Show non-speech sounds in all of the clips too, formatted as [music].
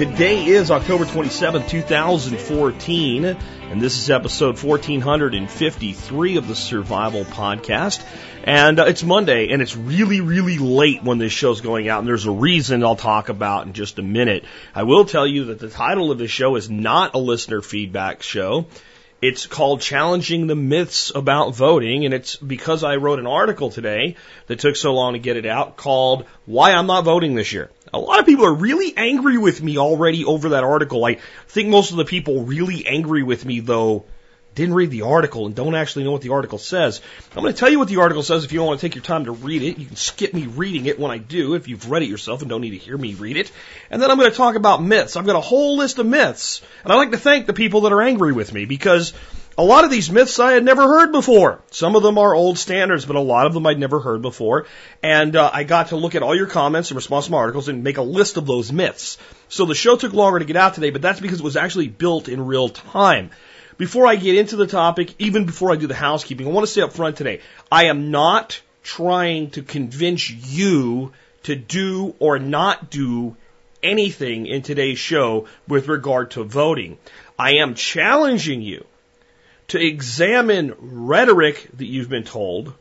Today is October 27, 2014, and this is episode 1453 of the Survival Podcast. And uh, it's Monday, and it's really, really late when this show's going out, and there's a reason I'll talk about in just a minute. I will tell you that the title of this show is not a listener feedback show. It's called Challenging the Myths About Voting, and it's because I wrote an article today that took so long to get it out called Why I'm Not Voting This Year. A lot of people are really angry with me already over that article. I think most of the people really angry with me, though, didn't read the article and don't actually know what the article says. I'm going to tell you what the article says if you don't want to take your time to read it. You can skip me reading it when I do if you've read it yourself and don't need to hear me read it. And then I'm going to talk about myths. I've got a whole list of myths. And I like to thank the people that are angry with me because a lot of these myths I had never heard before. Some of them are old standards, but a lot of them I'd never heard before. And uh, I got to look at all your comments and respond to my articles and make a list of those myths. So the show took longer to get out today, but that's because it was actually built in real time. Before I get into the topic, even before I do the housekeeping, I want to say up front today, I am not trying to convince you to do or not do anything in today's show with regard to voting. I am challenging you to examine rhetoric that you've been told,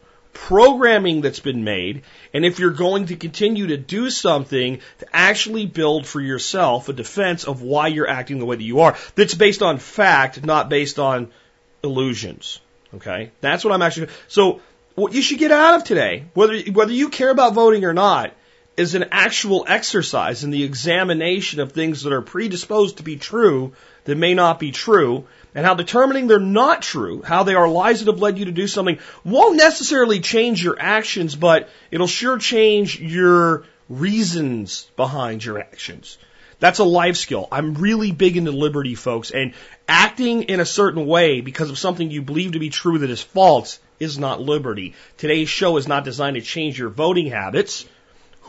programming that's been made, and if you're going to continue to do something to actually build for yourself a defense of why you're acting the way that you are, that's based on fact, not based on illusions. Okay? That's what I'm actually, so what you should get out of today, whether, whether you care about voting or not, is an actual exercise in the examination of things that are predisposed to be true that may not be true, and how determining they're not true, how they are lies that have led you to do something, won't necessarily change your actions, but it'll sure change your reasons behind your actions. That's a life skill. I'm really big into liberty, folks, and acting in a certain way because of something you believe to be true that is false is not liberty. Today's show is not designed to change your voting habits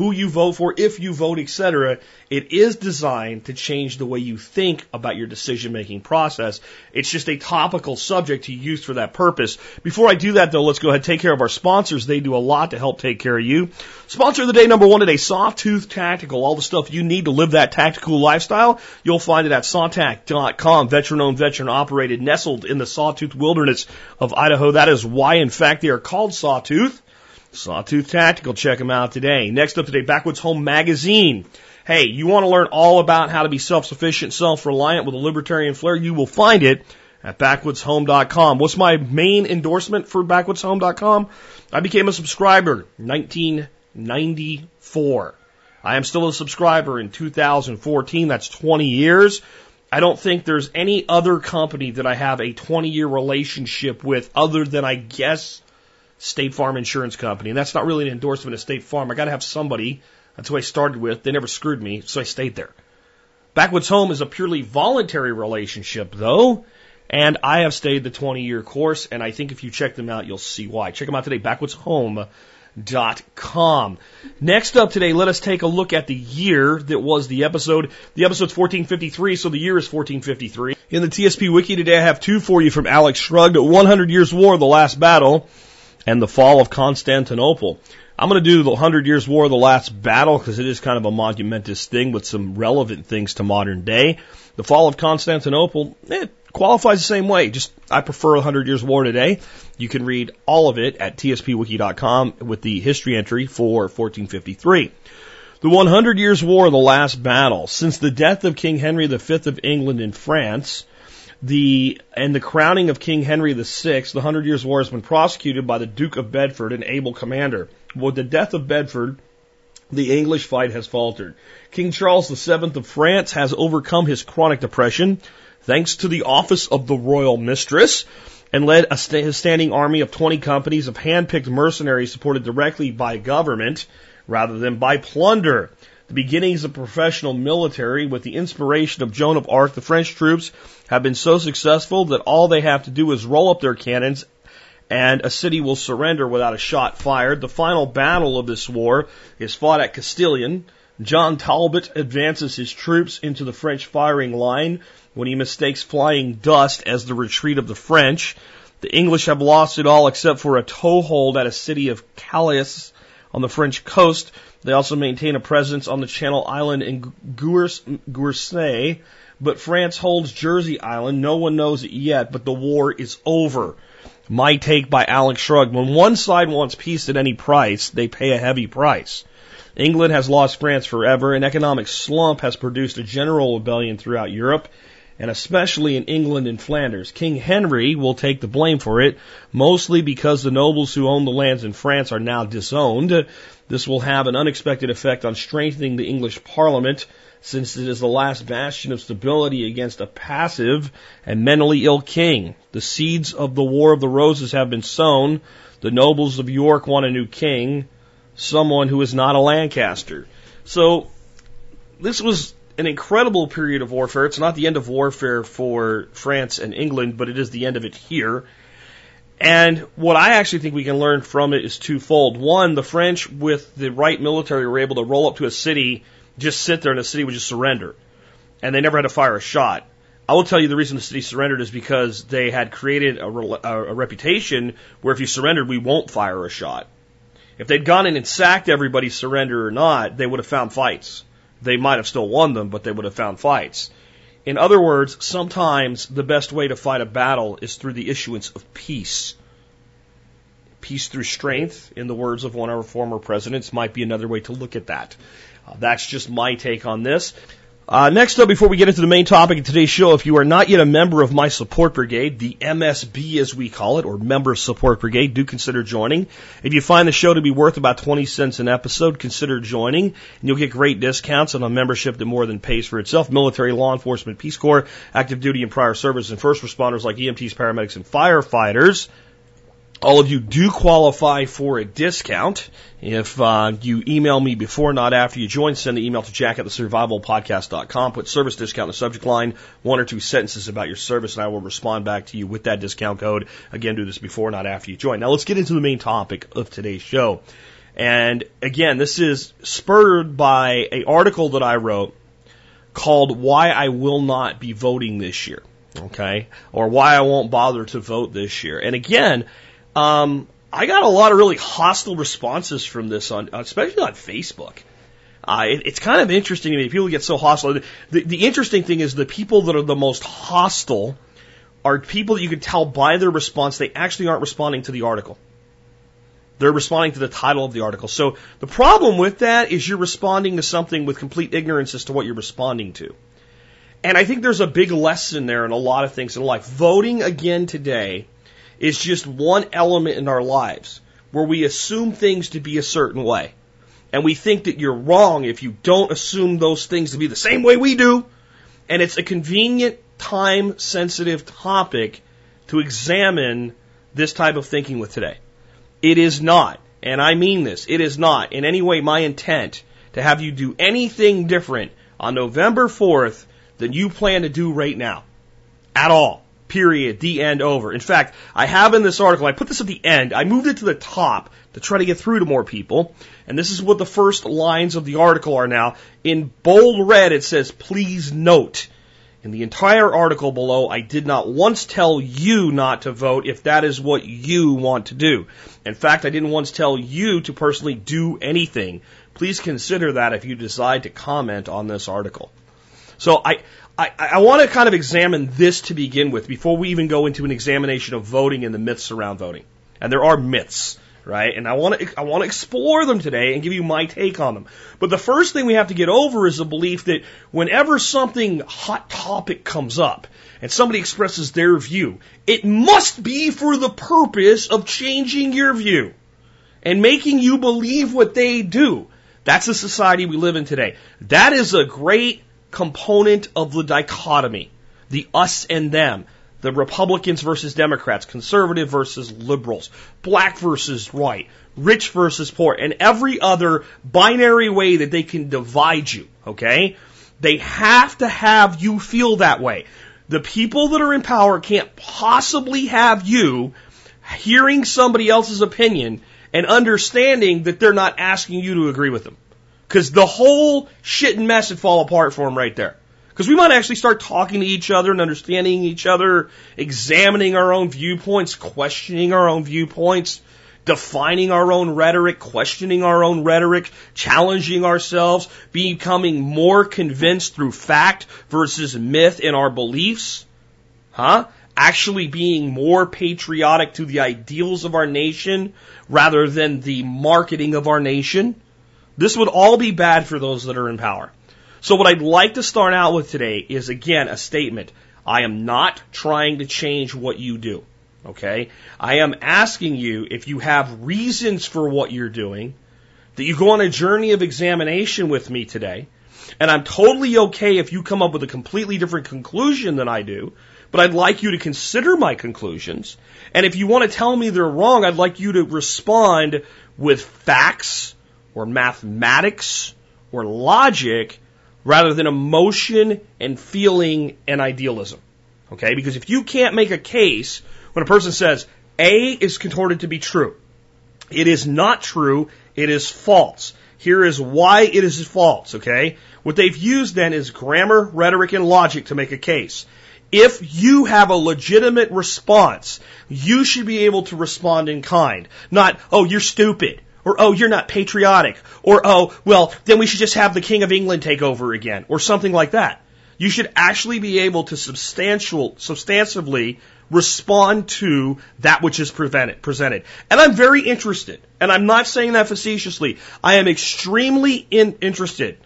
who you vote for, if you vote, etc. It is designed to change the way you think about your decision making process. It's just a topical subject to use for that purpose. Before I do that though, let's go ahead and take care of our sponsors. They do a lot to help take care of you. Sponsor of the day number one today, Sawtooth Tactical. All the stuff you need to live that tactical lifestyle, you'll find it at sawtac.com. Veteran owned, veteran operated, nestled in the Sawtooth wilderness of Idaho. That is why in fact they are called Sawtooth. Sawtooth Tactical, check them out today. Next up today, Backwoods Home Magazine. Hey, you want to learn all about how to be self-sufficient, self-reliant with a libertarian flair? You will find it at backwoodshome.com. What's my main endorsement for backwoodshome.com? I became a subscriber 1994. I am still a subscriber in 2014. That's 20 years. I don't think there's any other company that I have a 20 year relationship with other than I guess State Farm Insurance Company. And that's not really an endorsement of State Farm. I got to have somebody. That's who I started with. They never screwed me, so I stayed there. Backwoods Home is a purely voluntary relationship, though. And I have stayed the 20 year course, and I think if you check them out, you'll see why. Check them out today, backwoodshome.com. Next up today, let us take a look at the year that was the episode. The episode's 1453, so the year is 1453. In the TSP Wiki today, I have two for you from Alex Shrugged, 100 Years War, The Last Battle and the fall of Constantinople. I'm going to do the Hundred Years' War, the last battle, because it is kind of a monumentous thing with some relevant things to modern day. The fall of Constantinople, it qualifies the same way. Just I prefer a Hundred Years' War today. You can read all of it at tspwiki.com with the history entry for 1453. The 100 Years' War, the last battle. Since the death of King Henry V of England in France, the and the crowning of King Henry VI, the Hundred Years' War has been prosecuted by the Duke of Bedford, an able commander. With the death of Bedford, the English fight has faltered. King Charles VII of France has overcome his chronic depression thanks to the office of the Royal Mistress and led a st- standing army of 20 companies of hand-picked mercenaries supported directly by government rather than by plunder. The beginnings of professional military with the inspiration of Joan of Arc, the French troops have been so successful that all they have to do is roll up their cannons and a city will surrender without a shot fired. The final battle of this war is fought at Castillon. John Talbot advances his troops into the French firing line when he mistakes flying dust as the retreat of the French. The English have lost it all except for a toehold at a city of Calais on the French coast. They also maintain a presence on the Channel Island in Guernsey, but France holds Jersey Island. No one knows it yet, but the war is over. My take by Alex Shrugged. When one side wants peace at any price, they pay a heavy price. England has lost France forever. An economic slump has produced a general rebellion throughout Europe, and especially in England and Flanders. King Henry will take the blame for it, mostly because the nobles who own the lands in France are now disowned. This will have an unexpected effect on strengthening the English Parliament since it is the last bastion of stability against a passive and mentally ill king. The seeds of the War of the Roses have been sown. The nobles of York want a new king, someone who is not a Lancaster. So, this was an incredible period of warfare. It's not the end of warfare for France and England, but it is the end of it here. And what I actually think we can learn from it is twofold. One, the French, with the right military, were able to roll up to a city just sit there and the city would just surrender. And they never had to fire a shot. I will tell you the reason the city surrendered is because they had created a, a, a reputation where if you surrendered, we won't fire a shot. If they'd gone in and sacked everybody, surrender or not, they would have found fights. They might have still won them, but they would have found fights. In other words, sometimes the best way to fight a battle is through the issuance of peace. Peace through strength, in the words of one of our former presidents, might be another way to look at that. Uh, that's just my take on this. Uh, next up, before we get into the main topic of today's show, if you are not yet a member of my support brigade, the MSB as we call it, or Member Support Brigade, do consider joining. If you find the show to be worth about 20 cents an episode, consider joining. And you'll get great discounts on a membership that more than pays for itself. Military, law enforcement, Peace Corps, active duty and prior service, and first responders like EMTs, paramedics, and firefighters. All of you do qualify for a discount. If uh, you email me before, not after you join, send the email to jack at the survivalpodcast.com. Put service discount in the subject line, one or two sentences about your service, and I will respond back to you with that discount code. Again, do this before, not after you join. Now let's get into the main topic of today's show. And again, this is spurred by an article that I wrote called Why I Will Not Be Voting This Year. Okay? Or Why I Won't Bother to Vote This Year. And again, um, I got a lot of really hostile responses from this on, especially on Facebook. Uh, it, it's kind of interesting to me. People get so hostile. The, the interesting thing is the people that are the most hostile are people that you can tell by their response they actually aren't responding to the article. They're responding to the title of the article. So the problem with that is you're responding to something with complete ignorance as to what you're responding to. And I think there's a big lesson there in a lot of things in life. Voting again today is just one element in our lives where we assume things to be a certain way. And we think that you're wrong if you don't assume those things to be the same way we do. And it's a convenient, time sensitive topic to examine this type of thinking with today. It is not, and I mean this, it is not in any way my intent to have you do anything different on November 4th than you plan to do right now. At all period, the end, over. In fact, I have in this article, I put this at the end, I moved it to the top to try to get through to more people. And this is what the first lines of the article are now. In bold red, it says, please note. In the entire article below, I did not once tell you not to vote if that is what you want to do. In fact, I didn't once tell you to personally do anything. Please consider that if you decide to comment on this article. So I, I, I want to kind of examine this to begin with before we even go into an examination of voting and the myths around voting. And there are myths, right? And I want to I want to explore them today and give you my take on them. But the first thing we have to get over is the belief that whenever something hot topic comes up and somebody expresses their view, it must be for the purpose of changing your view and making you believe what they do. That's the society we live in today. That is a great component of the dichotomy, the us and them, the Republicans versus Democrats, conservative versus liberals, black versus white, rich versus poor, and every other binary way that they can divide you, okay? They have to have you feel that way. The people that are in power can't possibly have you hearing somebody else's opinion and understanding that they're not asking you to agree with them. Because the whole shit and mess would fall apart for them right there. Because we might actually start talking to each other and understanding each other, examining our own viewpoints, questioning our own viewpoints, defining our own rhetoric, questioning our own rhetoric, challenging ourselves, becoming more convinced through fact versus myth in our beliefs. Huh? Actually being more patriotic to the ideals of our nation rather than the marketing of our nation. This would all be bad for those that are in power. So what I'd like to start out with today is again a statement. I am not trying to change what you do. Okay? I am asking you if you have reasons for what you're doing, that you go on a journey of examination with me today, and I'm totally okay if you come up with a completely different conclusion than I do, but I'd like you to consider my conclusions. And if you want to tell me they're wrong, I'd like you to respond with facts or mathematics or logic rather than emotion and feeling and idealism. Okay? Because if you can't make a case when a person says A is contorted to be true, it is not true, it is false. Here is why it is false, okay? What they've used then is grammar, rhetoric, and logic to make a case. If you have a legitimate response, you should be able to respond in kind. Not, oh, you're stupid. Or, oh, you're not patriotic. Or, oh, well, then we should just have the King of England take over again. Or something like that. You should actually be able to substantial, substantively respond to that which is presented. And I'm very interested, and I'm not saying that facetiously. I am extremely in, interested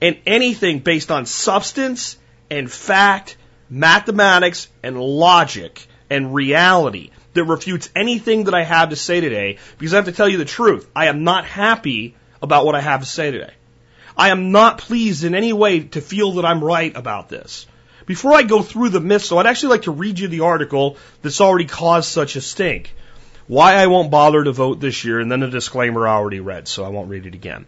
in anything based on substance and fact, mathematics and logic and reality that refutes anything that I have to say today because I have to tell you the truth. I am not happy about what I have to say today. I am not pleased in any way to feel that I'm right about this. Before I go through the myths, so I'd actually like to read you the article that's already caused such a stink. Why I won't bother to vote this year, and then a disclaimer I already read, so I won't read it again.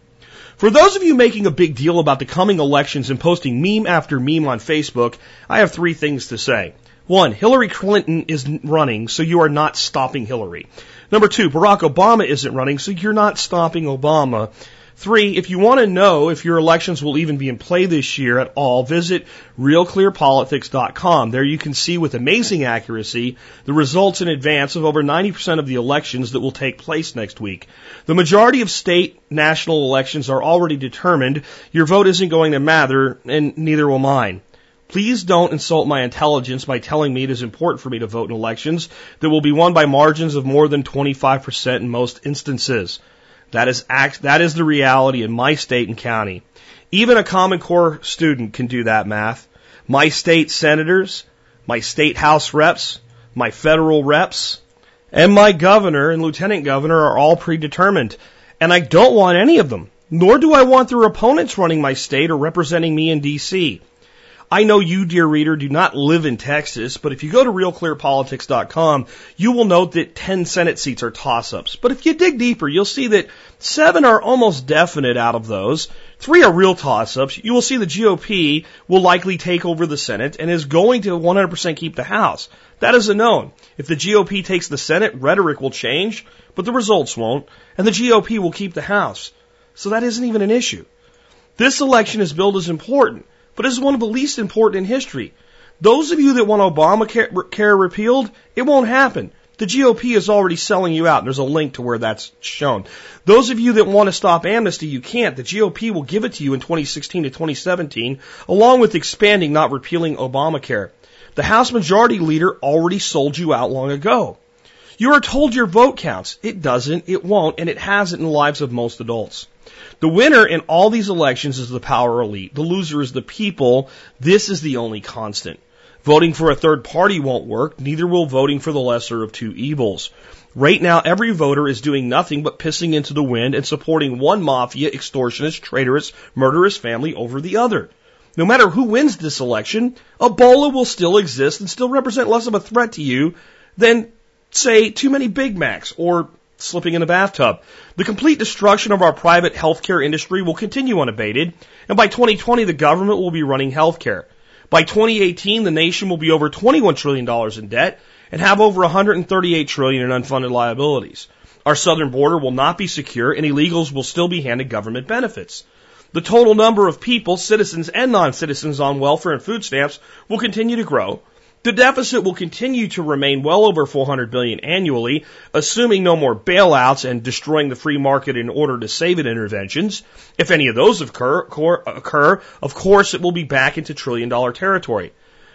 For those of you making a big deal about the coming elections and posting meme after meme on Facebook, I have three things to say. One, Hillary Clinton is running, so you are not stopping Hillary. Number two, Barack Obama isn't running, so you're not stopping Obama. Three, if you want to know if your elections will even be in play this year at all, visit realclearpolitics.com. There you can see with amazing accuracy the results in advance of over 90% of the elections that will take place next week. The majority of state national elections are already determined. Your vote isn't going to matter, and neither will mine. Please don't insult my intelligence by telling me it is important for me to vote in elections that will be won by margins of more than 25% in most instances. That is act, that is the reality in my state and county. Even a Common Core student can do that math. My state senators, my state house reps, my federal reps, and my governor and lieutenant governor are all predetermined. And I don't want any of them. Nor do I want their opponents running my state or representing me in DC. I know you, dear reader, do not live in Texas, but if you go to realclearpolitics.com, you will note that 10 Senate seats are toss-ups. But if you dig deeper, you'll see that seven are almost definite out of those. Three are real toss-ups. You will see the GOP will likely take over the Senate and is going to 100% keep the House. That is a known. If the GOP takes the Senate, rhetoric will change, but the results won't, and the GOP will keep the House. So that isn't even an issue. This election is billed as important but it's one of the least important in history. Those of you that want Obamacare repealed, it won't happen. The GOP is already selling you out. There's a link to where that's shown. Those of you that want to stop amnesty, you can't. The GOP will give it to you in 2016 to 2017, along with expanding, not repealing Obamacare. The House Majority Leader already sold you out long ago. You are told your vote counts. It doesn't, it won't, and it hasn't in the lives of most adults. The winner in all these elections is the power elite. The loser is the people. This is the only constant. Voting for a third party won't work, neither will voting for the lesser of two evils. Right now, every voter is doing nothing but pissing into the wind and supporting one mafia, extortionist, traitorous, murderous family over the other. No matter who wins this election, Ebola will still exist and still represent less of a threat to you than, say, too many Big Macs or slipping in a bathtub. The complete destruction of our private healthcare industry will continue unabated, and by 2020 the government will be running healthcare. By 2018 the nation will be over $21 trillion in debt, and have over 138 trillion in unfunded liabilities. Our southern border will not be secure and illegals will still be handed government benefits. The total number of people, citizens and non-citizens on welfare and food stamps will continue to grow. The deficit will continue to remain well over 400 billion annually, assuming no more bailouts and destroying the free market in order to save it interventions. If any of those occur, occur, of course it will be back into trillion dollar territory.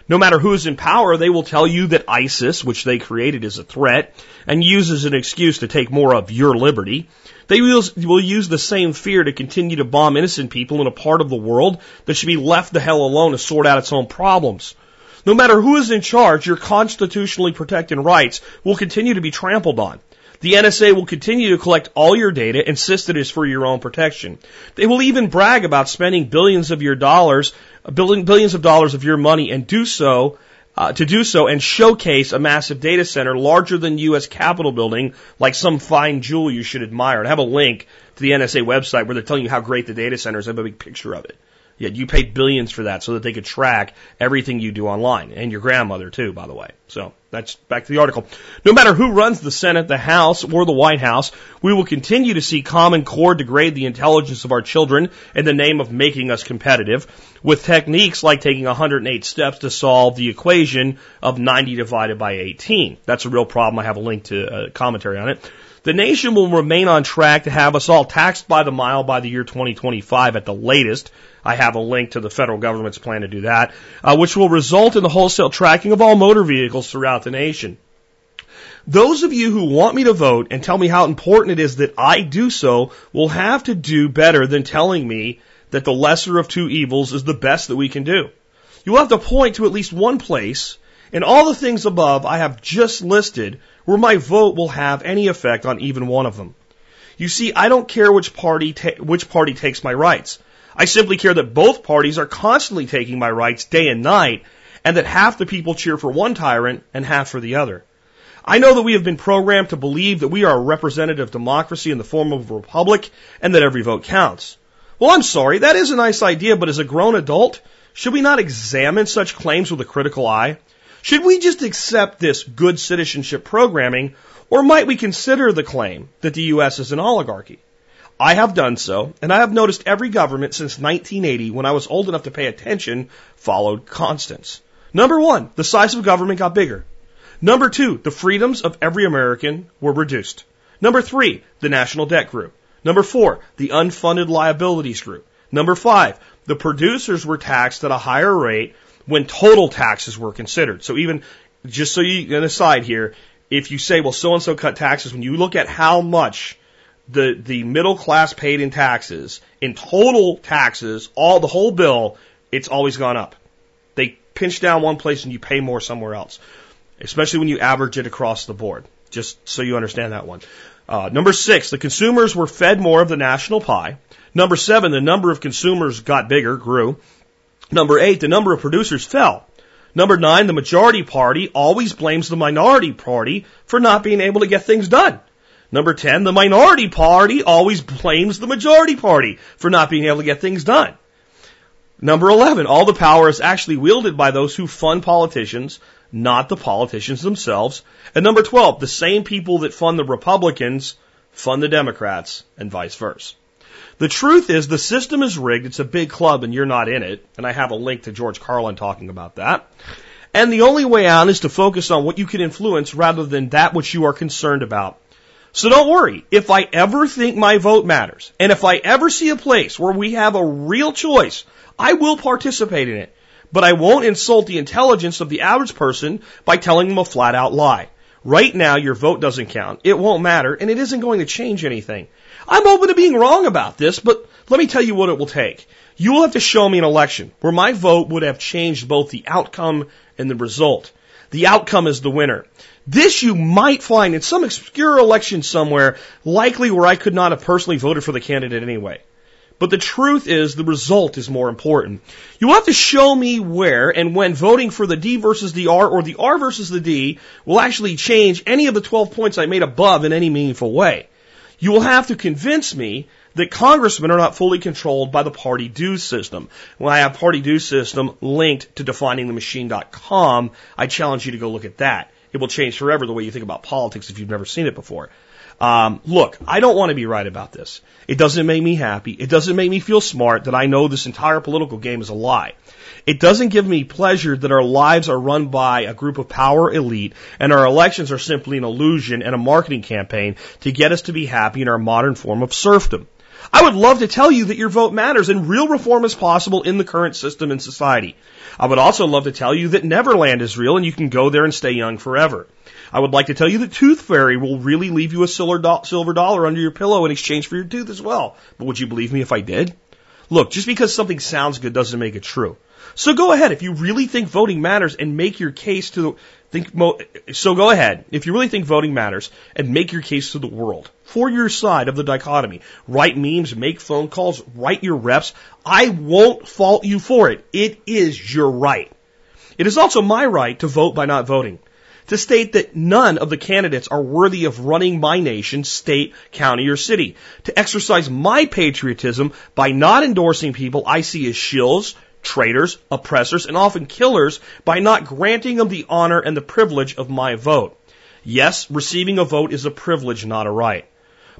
No matter who's in power, they will tell you that ISIS, which they created, is a threat and uses an excuse to take more of your liberty. They will, will use the same fear to continue to bomb innocent people in a part of the world that should be left the hell alone to sort out its own problems. No matter who is in charge, your constitutionally protected rights will continue to be trampled on. The NSA will continue to collect all your data, insist it is for your own protection. They will even brag about spending billions of your dollars, billions of dollars of your money, and do so uh, to do so and showcase a massive data center larger than U.S. Capitol building, like some fine jewel you should admire. And I have a link to the NSA website where they're telling you how great the data center is. I have a big picture of it. Yet you paid billions for that so that they could track everything you do online and your grandmother too, by the way. So that's back to the article. No matter who runs the Senate, the House, or the White House, we will continue to see Common Core degrade the intelligence of our children in the name of making us competitive with techniques like taking 108 steps to solve the equation of 90 divided by 18. That's a real problem. I have a link to a uh, commentary on it. The nation will remain on track to have us all taxed by the mile by the year 2025 at the latest. I have a link to the federal government's plan to do that, uh, which will result in the wholesale tracking of all motor vehicles throughout the nation. Those of you who want me to vote and tell me how important it is that I do so will have to do better than telling me that the lesser of two evils is the best that we can do. You will have to point to at least one place in all the things above I have just listed where my vote will have any effect on even one of them. You see, I don't care which party, ta- which party takes my rights. I simply care that both parties are constantly taking my rights day and night, and that half the people cheer for one tyrant and half for the other. I know that we have been programmed to believe that we are a representative democracy in the form of a republic and that every vote counts. Well, I'm sorry, that is a nice idea, but as a grown adult, should we not examine such claims with a critical eye? Should we just accept this good citizenship programming, or might we consider the claim that the U.S. is an oligarchy? I have done so, and I have noticed every government since 1980, when I was old enough to pay attention, followed constants. Number one, the size of government got bigger. Number two, the freedoms of every American were reduced. Number three, the national debt grew. Number four, the unfunded liabilities grew. Number five, the producers were taxed at a higher rate when total taxes were considered. So even, just so you, an aside here, if you say, well, so and so cut taxes, when you look at how much the, the middle class paid in taxes, in total taxes, all, the whole bill, it's always gone up. They pinch down one place and you pay more somewhere else. Especially when you average it across the board. Just so you understand that one. Uh, number six, the consumers were fed more of the national pie. Number seven, the number of consumers got bigger, grew. Number eight, the number of producers fell. Number nine, the majority party always blames the minority party for not being able to get things done. Number 10, the minority party always blames the majority party for not being able to get things done. Number 11, all the power is actually wielded by those who fund politicians, not the politicians themselves. And number 12, the same people that fund the Republicans fund the Democrats and vice versa. The truth is the system is rigged. It's a big club and you're not in it. And I have a link to George Carlin talking about that. And the only way out is to focus on what you can influence rather than that which you are concerned about. So don't worry. If I ever think my vote matters, and if I ever see a place where we have a real choice, I will participate in it. But I won't insult the intelligence of the average person by telling them a flat out lie. Right now, your vote doesn't count. It won't matter, and it isn't going to change anything. I'm open to being wrong about this, but let me tell you what it will take. You will have to show me an election where my vote would have changed both the outcome and the result. The outcome is the winner. This you might find in some obscure election somewhere, likely where I could not have personally voted for the candidate anyway. But the truth is the result is more important. You will have to show me where and when voting for the D versus the R or the R versus the D will actually change any of the 12 points I made above in any meaningful way. You will have to convince me that congressmen are not fully controlled by the party dues system. When I have party dues system linked to definingthemachine.com, I challenge you to go look at that. It will change forever the way you think about politics if you've never seen it before. Um, look, I don't want to be right about this. It doesn't make me happy. It doesn't make me feel smart that I know this entire political game is a lie. It doesn't give me pleasure that our lives are run by a group of power elite and our elections are simply an illusion and a marketing campaign to get us to be happy in our modern form of serfdom. I would love to tell you that your vote matters and real reform is possible in the current system and society. I would also love to tell you that Neverland is real and you can go there and stay young forever. I would like to tell you that Tooth Fairy will really leave you a silver dollar under your pillow in exchange for your tooth as well. But would you believe me if I did? Look, just because something sounds good doesn't make it true. So go ahead if you really think voting matters and make your case to the, think. So go ahead if you really think voting matters and make your case to the world for your side of the dichotomy. Write memes, make phone calls, write your reps. I won't fault you for it. It is your right. It is also my right to vote by not voting. To state that none of the candidates are worthy of running my nation, state, county, or city. To exercise my patriotism by not endorsing people I see as shills, traitors, oppressors, and often killers by not granting them the honor and the privilege of my vote. Yes, receiving a vote is a privilege, not a right.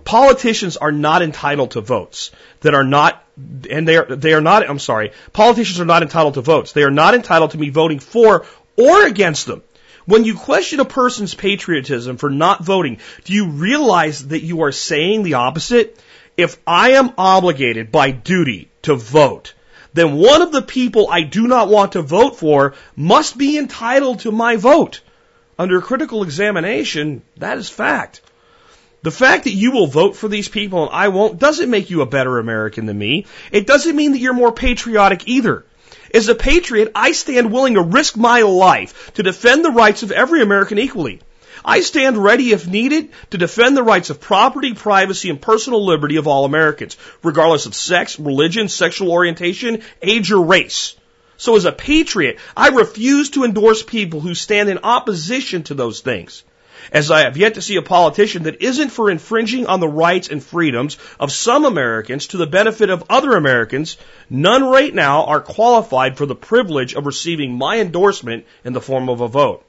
Politicians are not entitled to votes that are not, and they are, they are not, I'm sorry, politicians are not entitled to votes. They are not entitled to me voting for or against them. When you question a person's patriotism for not voting, do you realize that you are saying the opposite? If I am obligated by duty to vote, then one of the people I do not want to vote for must be entitled to my vote. Under critical examination, that is fact. The fact that you will vote for these people and I won't doesn't make you a better American than me. It doesn't mean that you're more patriotic either. As a patriot, I stand willing to risk my life to defend the rights of every American equally. I stand ready if needed to defend the rights of property, privacy, and personal liberty of all Americans, regardless of sex, religion, sexual orientation, age, or race. So as a patriot, I refuse to endorse people who stand in opposition to those things. As I have yet to see a politician that isn't for infringing on the rights and freedoms of some Americans to the benefit of other Americans, none right now are qualified for the privilege of receiving my endorsement in the form of a vote.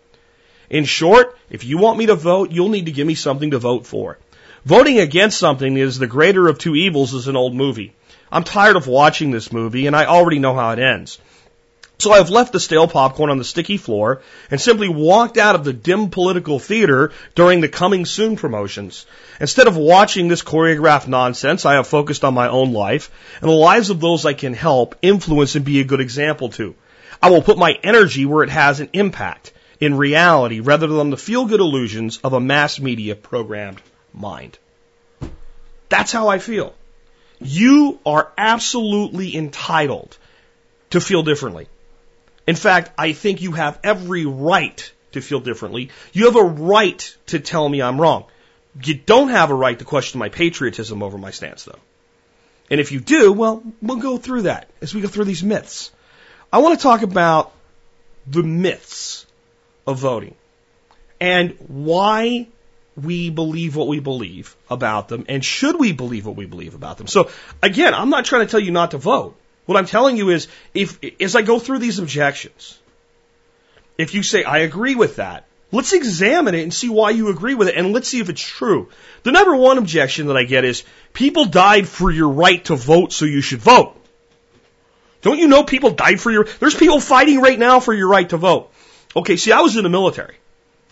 In short, if you want me to vote, you'll need to give me something to vote for. Voting against something is the greater of two evils is an old movie. I'm tired of watching this movie and I already know how it ends. So I've left the stale popcorn on the sticky floor and simply walked out of the dim political theater during the coming soon promotions. Instead of watching this choreographed nonsense, I have focused on my own life and the lives of those I can help, influence, and be a good example to. I will put my energy where it has an impact in reality rather than the feel good illusions of a mass media programmed mind. That's how I feel. You are absolutely entitled to feel differently. In fact, I think you have every right to feel differently. You have a right to tell me I'm wrong. You don't have a right to question my patriotism over my stance, though. And if you do, well, we'll go through that as we go through these myths. I want to talk about the myths of voting and why we believe what we believe about them and should we believe what we believe about them. So again, I'm not trying to tell you not to vote. What I'm telling you is if as I go through these objections, if you say I agree with that, let's examine it and see why you agree with it and let's see if it's true. The number one objection that I get is people died for your right to vote so you should vote. Don't you know people died for your there's people fighting right now for your right to vote. Okay, see, I was in the military.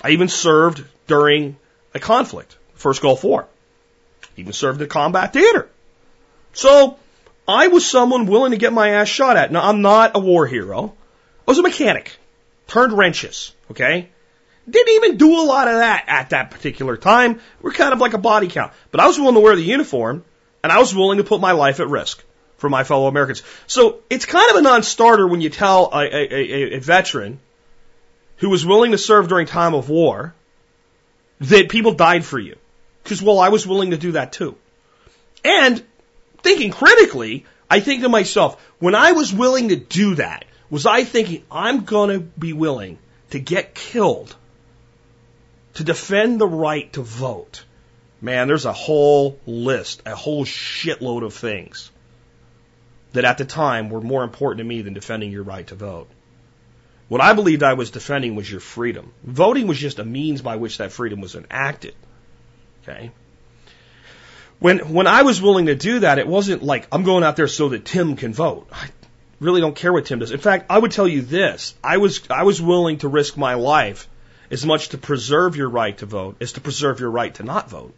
I even served during a conflict, first Gulf War. Even served at combat theater. So, I was someone willing to get my ass shot at. Now, I'm not a war hero. I was a mechanic. Turned wrenches. Okay? Didn't even do a lot of that at that particular time. We're kind of like a body count. But I was willing to wear the uniform, and I was willing to put my life at risk for my fellow Americans. So it's kind of a non-starter when you tell a, a, a, a veteran who was willing to serve during time of war that people died for you. Because, well, I was willing to do that too. And thinking critically, I think to myself, when I was willing to do that, was I thinking, I'm going to be willing to get killed to defend the right to vote? Man, there's a whole list, a whole shitload of things that at the time were more important to me than defending your right to vote. What I believed I was defending was your freedom. Voting was just a means by which that freedom was enacted. Okay? When, when I was willing to do that, it wasn't like, I'm going out there so that Tim can vote. I really don't care what Tim does. In fact, I would tell you this. I was, I was willing to risk my life as much to preserve your right to vote as to preserve your right to not vote.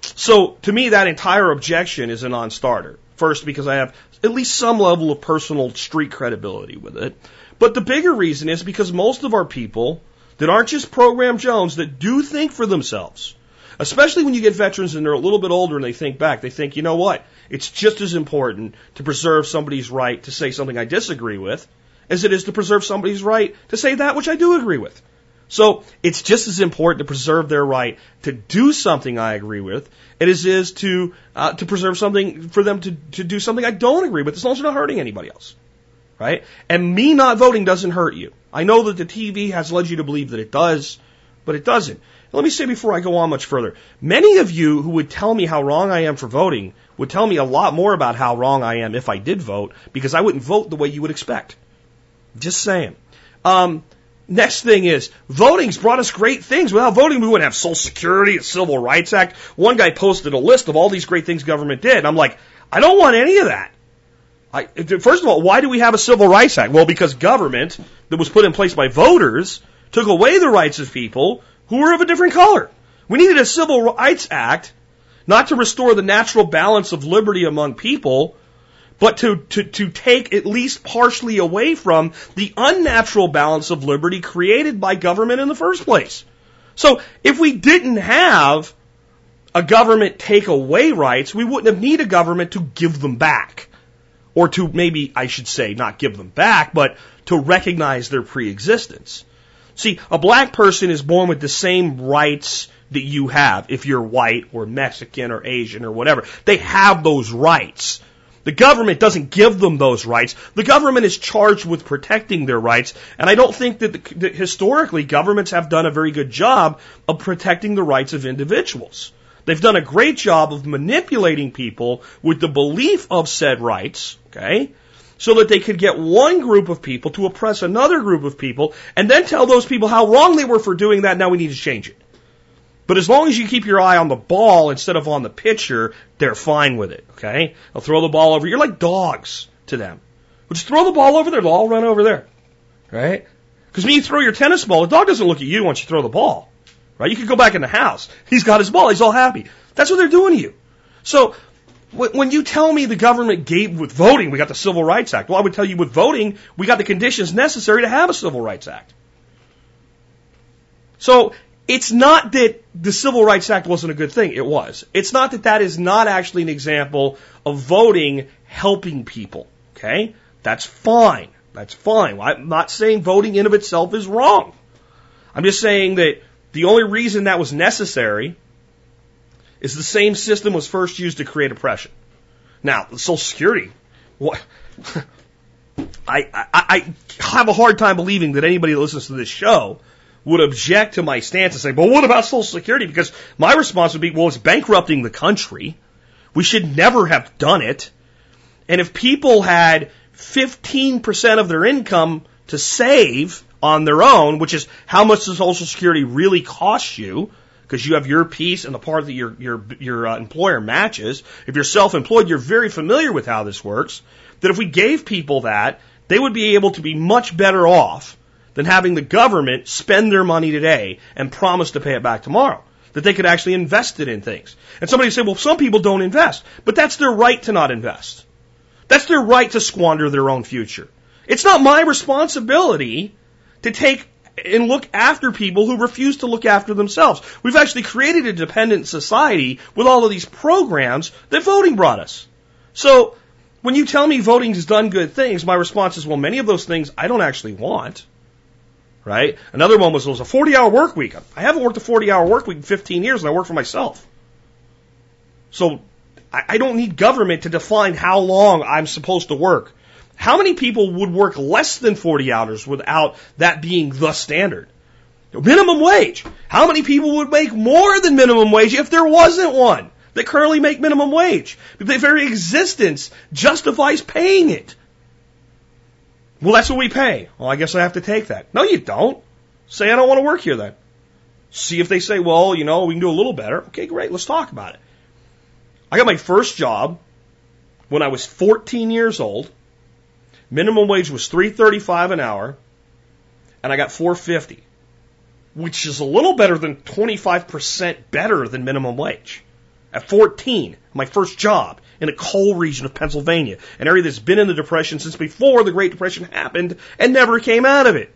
So to me, that entire objection is a non-starter. First, because I have at least some level of personal street credibility with it. But the bigger reason is because most of our people that aren't just program Jones that do think for themselves, especially when you get veterans and they're a little bit older and they think back, they think, you know what? It's just as important to preserve somebody's right to say something I disagree with as it is to preserve somebody's right to say that which I do agree with. So it's just as important to preserve their right to do something I agree with as it is to uh, to preserve something for them to, to do something I don't agree with, as long as they're not hurting anybody else. Right? And me not voting doesn't hurt you. I know that the TV has led you to believe that it does, but it doesn't. Let me say before I go on much further, many of you who would tell me how wrong I am for voting would tell me a lot more about how wrong I am if I did vote, because I wouldn't vote the way you would expect. Just saying. Um, Next thing is, voting's brought us great things. Without voting, we wouldn't have Social Security, the Civil Rights Act. One guy posted a list of all these great things government did. And I'm like, I don't want any of that. I, first of all, why do we have a Civil Rights Act? Well, because government that was put in place by voters took away the rights of people who were of a different color. We needed a Civil Rights Act not to restore the natural balance of liberty among people, but to, to, to take at least partially away from the unnatural balance of liberty created by government in the first place. So if we didn't have a government take away rights, we wouldn't have need a government to give them back. Or to maybe, I should say, not give them back, but to recognize their preexistence. See, a black person is born with the same rights that you have if you're white or Mexican or Asian or whatever. They have those rights. The government doesn't give them those rights. The government is charged with protecting their rights, and I don't think that, the, that historically governments have done a very good job of protecting the rights of individuals. They've done a great job of manipulating people with the belief of said rights, okay? So that they could get one group of people to oppress another group of people and then tell those people how wrong they were for doing that. Now we need to change it. But as long as you keep your eye on the ball instead of on the pitcher, they're fine with it. Okay? They'll throw the ball over. You're like dogs to them. Just throw the ball over there. They'll all run over there. Right? Because when you throw your tennis ball, the dog doesn't look at you once you throw the ball. Right? You could go back in the house. He's got his ball. He's all happy. That's what they're doing to you. So when you tell me the government gave with voting, we got the Civil Rights Act. Well, I would tell you with voting, we got the conditions necessary to have a Civil Rights Act. So it's not that the Civil Rights Act wasn't a good thing. It was. It's not that that is not actually an example of voting helping people. Okay? That's fine. That's fine. I'm not saying voting in of itself is wrong. I'm just saying that the only reason that was necessary is the same system was first used to create oppression. Now, Social Security, what? [laughs] I, I, I have a hard time believing that anybody that listens to this show would object to my stance and say, but what about Social Security? Because my response would be, well, it's bankrupting the country. We should never have done it. And if people had 15% of their income to save on their own, which is how much does Social Security really cost you, because you have your piece and the part that your your your uh, employer matches. If you're self-employed, you're very familiar with how this works. That if we gave people that, they would be able to be much better off than having the government spend their money today and promise to pay it back tomorrow. That they could actually invest it in things. And somebody said, well, some people don't invest. But that's their right to not invest. That's their right to squander their own future. It's not my responsibility to take and look after people who refuse to look after themselves. We've actually created a dependent society with all of these programs that voting brought us. So when you tell me voting has done good things, my response is, well, many of those things I don't actually want right? Another one was, was a 40 hour work week. I haven't worked a 40 hour work week in 15 years and I work for myself. So I, I don't need government to define how long I'm supposed to work. How many people would work less than 40 hours without that being the standard? Minimum wage. How many people would make more than minimum wage if there wasn't one that currently make minimum wage? The very existence justifies paying it. Well, that's what we pay. Well, I guess I have to take that. No, you don't. Say I don't want to work here then. See if they say, well, you know, we can do a little better. Okay, great. Let's talk about it. I got my first job when I was 14 years old. Minimum wage was 335 an hour and I got 450, which is a little better than 25% better than minimum wage. At 14, my first job in a coal region of Pennsylvania, an area that's been in the Depression since before the Great Depression happened and never came out of it.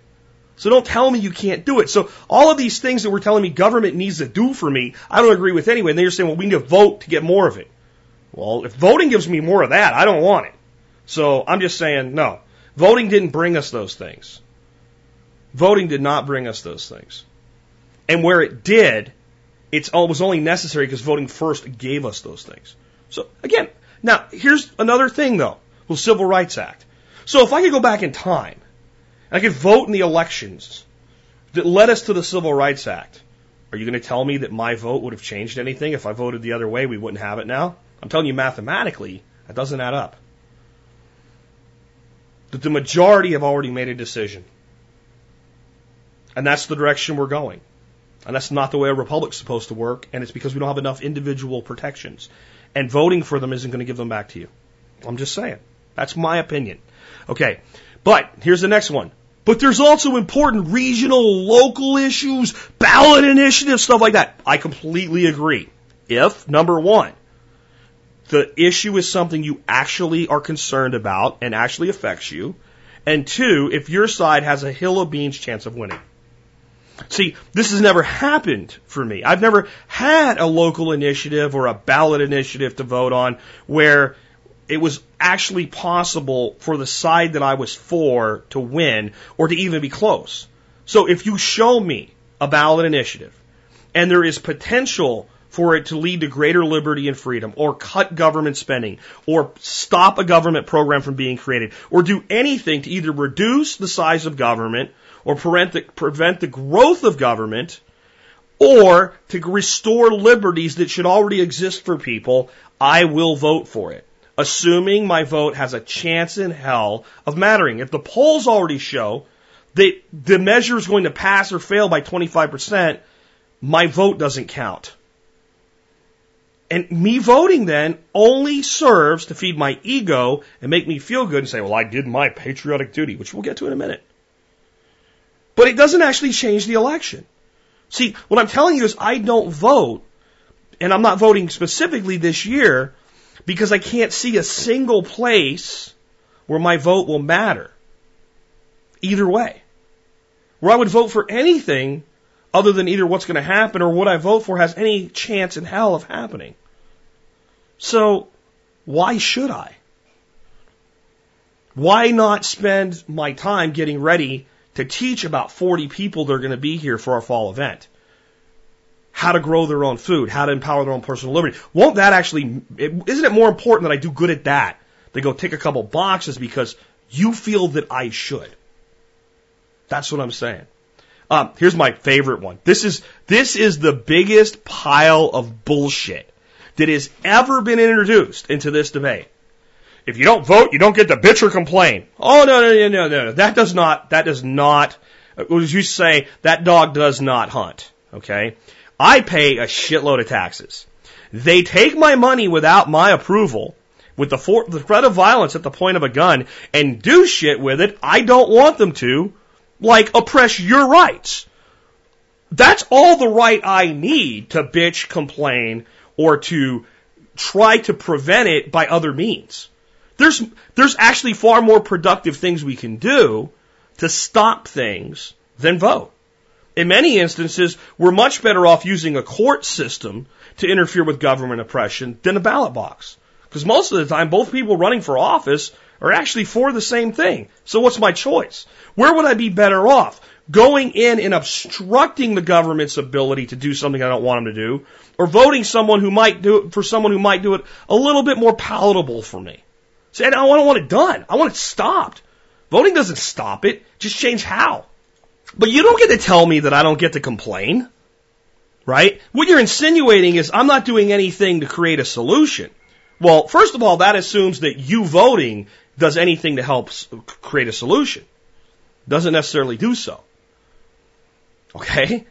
So don't tell me you can't do it. So all of these things that we're telling me government needs to do for me, I don't agree with anyway. And then you're saying, well, we need to vote to get more of it. Well, if voting gives me more of that, I don't want it. So I'm just saying, no. Voting didn't bring us those things. Voting did not bring us those things. And where it did, oh, it was only necessary because voting first gave us those things. So again, now here's another thing though, the Civil Rights Act. So if I could go back in time, and I could vote in the elections that led us to the Civil Rights Act, are you going to tell me that my vote would have changed anything if I voted the other way? We wouldn't have it now. I'm telling you mathematically, that doesn't add up. That the majority have already made a decision. And that's the direction we're going. And that's not the way a republic's supposed to work, and it's because we don't have enough individual protections. And voting for them isn't going to give them back to you. I'm just saying. That's my opinion. Okay. But here's the next one. But there's also important regional, local issues, ballot initiatives, stuff like that. I completely agree. If, number one, the issue is something you actually are concerned about and actually affects you, and two, if your side has a hill of beans chance of winning. See, this has never happened for me. I've never had a local initiative or a ballot initiative to vote on where it was actually possible for the side that I was for to win or to even be close. So if you show me a ballot initiative and there is potential for it to lead to greater liberty and freedom or cut government spending or stop a government program from being created or do anything to either reduce the size of government or prevent the, prevent the growth of government or to restore liberties that should already exist for people, I will vote for it. Assuming my vote has a chance in hell of mattering. If the polls already show that the measure is going to pass or fail by 25%, my vote doesn't count. And me voting then only serves to feed my ego and make me feel good and say, well, I did my patriotic duty, which we'll get to in a minute. But it doesn't actually change the election. See, what I'm telling you is I don't vote, and I'm not voting specifically this year because I can't see a single place where my vote will matter. Either way. Where I would vote for anything other than either what's going to happen or what I vote for has any chance in hell of happening. So, why should I? Why not spend my time getting ready to teach about 40 people that are going to be here for our fall event. How to grow their own food, how to empower their own personal liberty. Won't that actually, isn't it more important that I do good at that than go tick a couple boxes because you feel that I should? That's what I'm saying. Um, here's my favorite one. This is, this is the biggest pile of bullshit that has ever been introduced into this debate. If you don't vote, you don't get to bitch or complain. Oh no no no no no! That does not. That does not. As you say, that dog does not hunt. Okay, I pay a shitload of taxes. They take my money without my approval, with the, for, the threat of violence at the point of a gun, and do shit with it I don't want them to, like oppress your rights. That's all the right I need to bitch, complain, or to try to prevent it by other means. There's, there's actually far more productive things we can do to stop things than vote. In many instances, we're much better off using a court system to interfere with government oppression than a ballot box. Because most of the time, both people running for office are actually for the same thing. So what's my choice? Where would I be better off? Going in and obstructing the government's ability to do something I don't want them to do, or voting someone who might do it for someone who might do it a little bit more palatable for me. Say, I don't want it done. I want it stopped. Voting doesn't stop it. Just change how. But you don't get to tell me that I don't get to complain. Right? What you're insinuating is I'm not doing anything to create a solution. Well, first of all, that assumes that you voting does anything to help create a solution. Doesn't necessarily do so. Okay?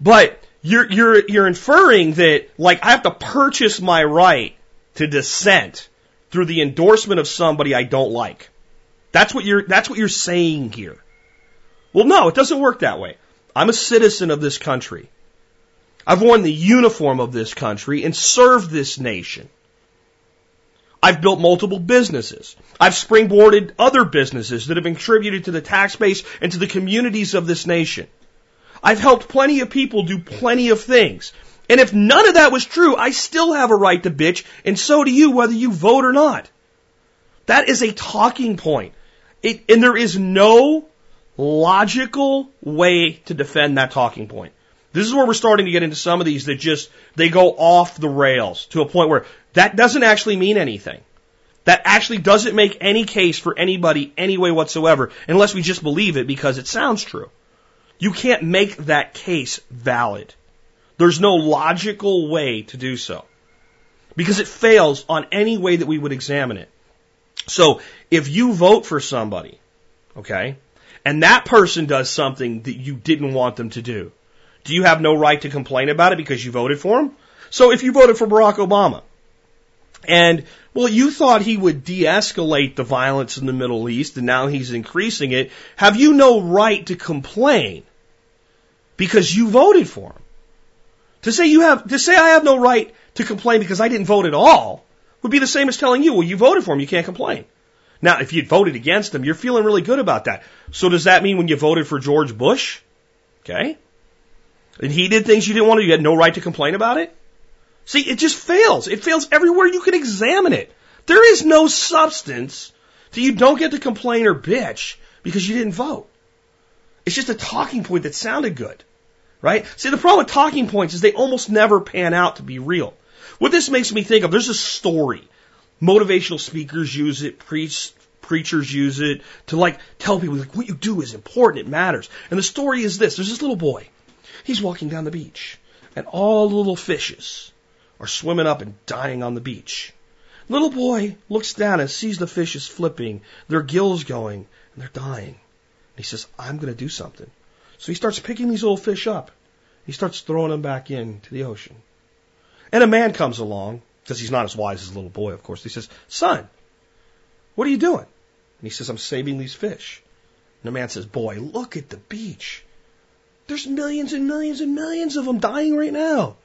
But you're, you're, you're inferring that, like, I have to purchase my right to dissent through the endorsement of somebody I don't like. That's what you're, that's what you're saying here. Well, no, it doesn't work that way. I'm a citizen of this country. I've worn the uniform of this country and served this nation. I've built multiple businesses. I've springboarded other businesses that have contributed to the tax base and to the communities of this nation. I've helped plenty of people do plenty of things. And if none of that was true, I still have a right to bitch, and so do you, whether you vote or not. That is a talking point. It, and there is no logical way to defend that talking point. This is where we're starting to get into some of these that just, they go off the rails to a point where that doesn't actually mean anything. That actually doesn't make any case for anybody any way whatsoever unless we just believe it because it sounds true. You can't make that case valid. There's no logical way to do so. Because it fails on any way that we would examine it. So, if you vote for somebody, okay, and that person does something that you didn't want them to do, do you have no right to complain about it because you voted for him? So if you voted for Barack Obama, and well, you thought he would de-escalate the violence in the Middle East, and now he's increasing it. Have you no right to complain because you voted for him? To say you have, to say I have no right to complain because I didn't vote at all would be the same as telling you, well, you voted for him, you can't complain. Now, if you'd voted against him, you're feeling really good about that. So does that mean when you voted for George Bush, okay, and he did things you didn't want to, you had no right to complain about it? See, it just fails. It fails everywhere you can examine it. There is no substance to you don't get to complain or bitch because you didn't vote. It's just a talking point that sounded good. Right? See, the problem with talking points is they almost never pan out to be real. What this makes me think of, there's a story. Motivational speakers use it, preach, preachers use it to like tell people like what you do is important, it matters. And the story is this, there's this little boy. He's walking down the beach and all the little fishes are swimming up and dying on the beach. Little boy looks down and sees the fishes flipping, their gills going, and they're dying. And he says, I'm going to do something. So he starts picking these little fish up. He starts throwing them back into the ocean. And a man comes along, because he's not as wise as a little boy, of course. He says, Son, what are you doing? And he says, I'm saving these fish. And the man says, Boy, look at the beach. There's millions and millions and millions of them dying right now.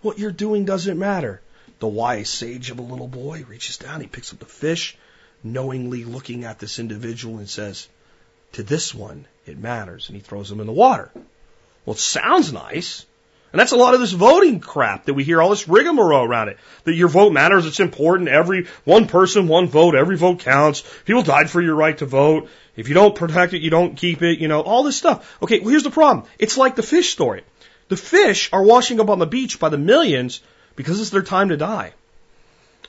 What you're doing doesn't matter. The wise sage of a little boy reaches down, he picks up the fish, knowingly looking at this individual and says, To this one, it matters. And he throws them in the water. Well, it sounds nice. And that's a lot of this voting crap that we hear all this rigmarole around it. That your vote matters, it's important, every one person, one vote, every vote counts. People died for your right to vote. If you don't protect it, you don't keep it, you know, all this stuff. Okay, well here's the problem. It's like the fish story. The fish are washing up on the beach by the millions because it's their time to die.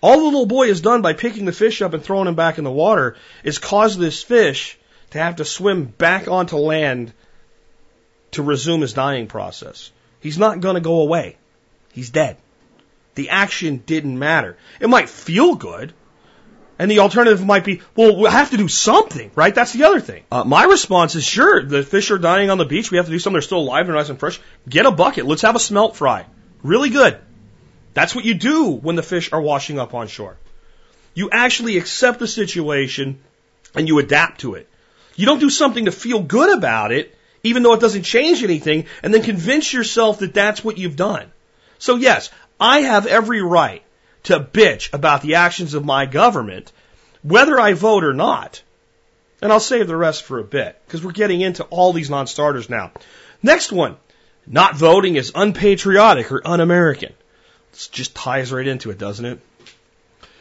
All the little boy has done by picking the fish up and throwing him back in the water is cause this fish to have to swim back onto land to resume his dying process. He's not going to go away. He's dead. The action didn't matter. It might feel good. And the alternative might be, well, we have to do something, right? That's the other thing. Uh, my response is sure, the fish are dying on the beach. We have to do something. They're still alive. They're nice and fresh. Get a bucket. Let's have a smelt fry. Really good. That's what you do when the fish are washing up on shore. You actually accept the situation and you adapt to it. You don't do something to feel good about it, even though it doesn't change anything, and then convince yourself that that's what you've done. So yes, I have every right to bitch about the actions of my government, whether I vote or not. And I'll save the rest for a bit, because we're getting into all these non-starters now. Next one. Not voting is unpatriotic or un-American. This just ties right into it, doesn't it?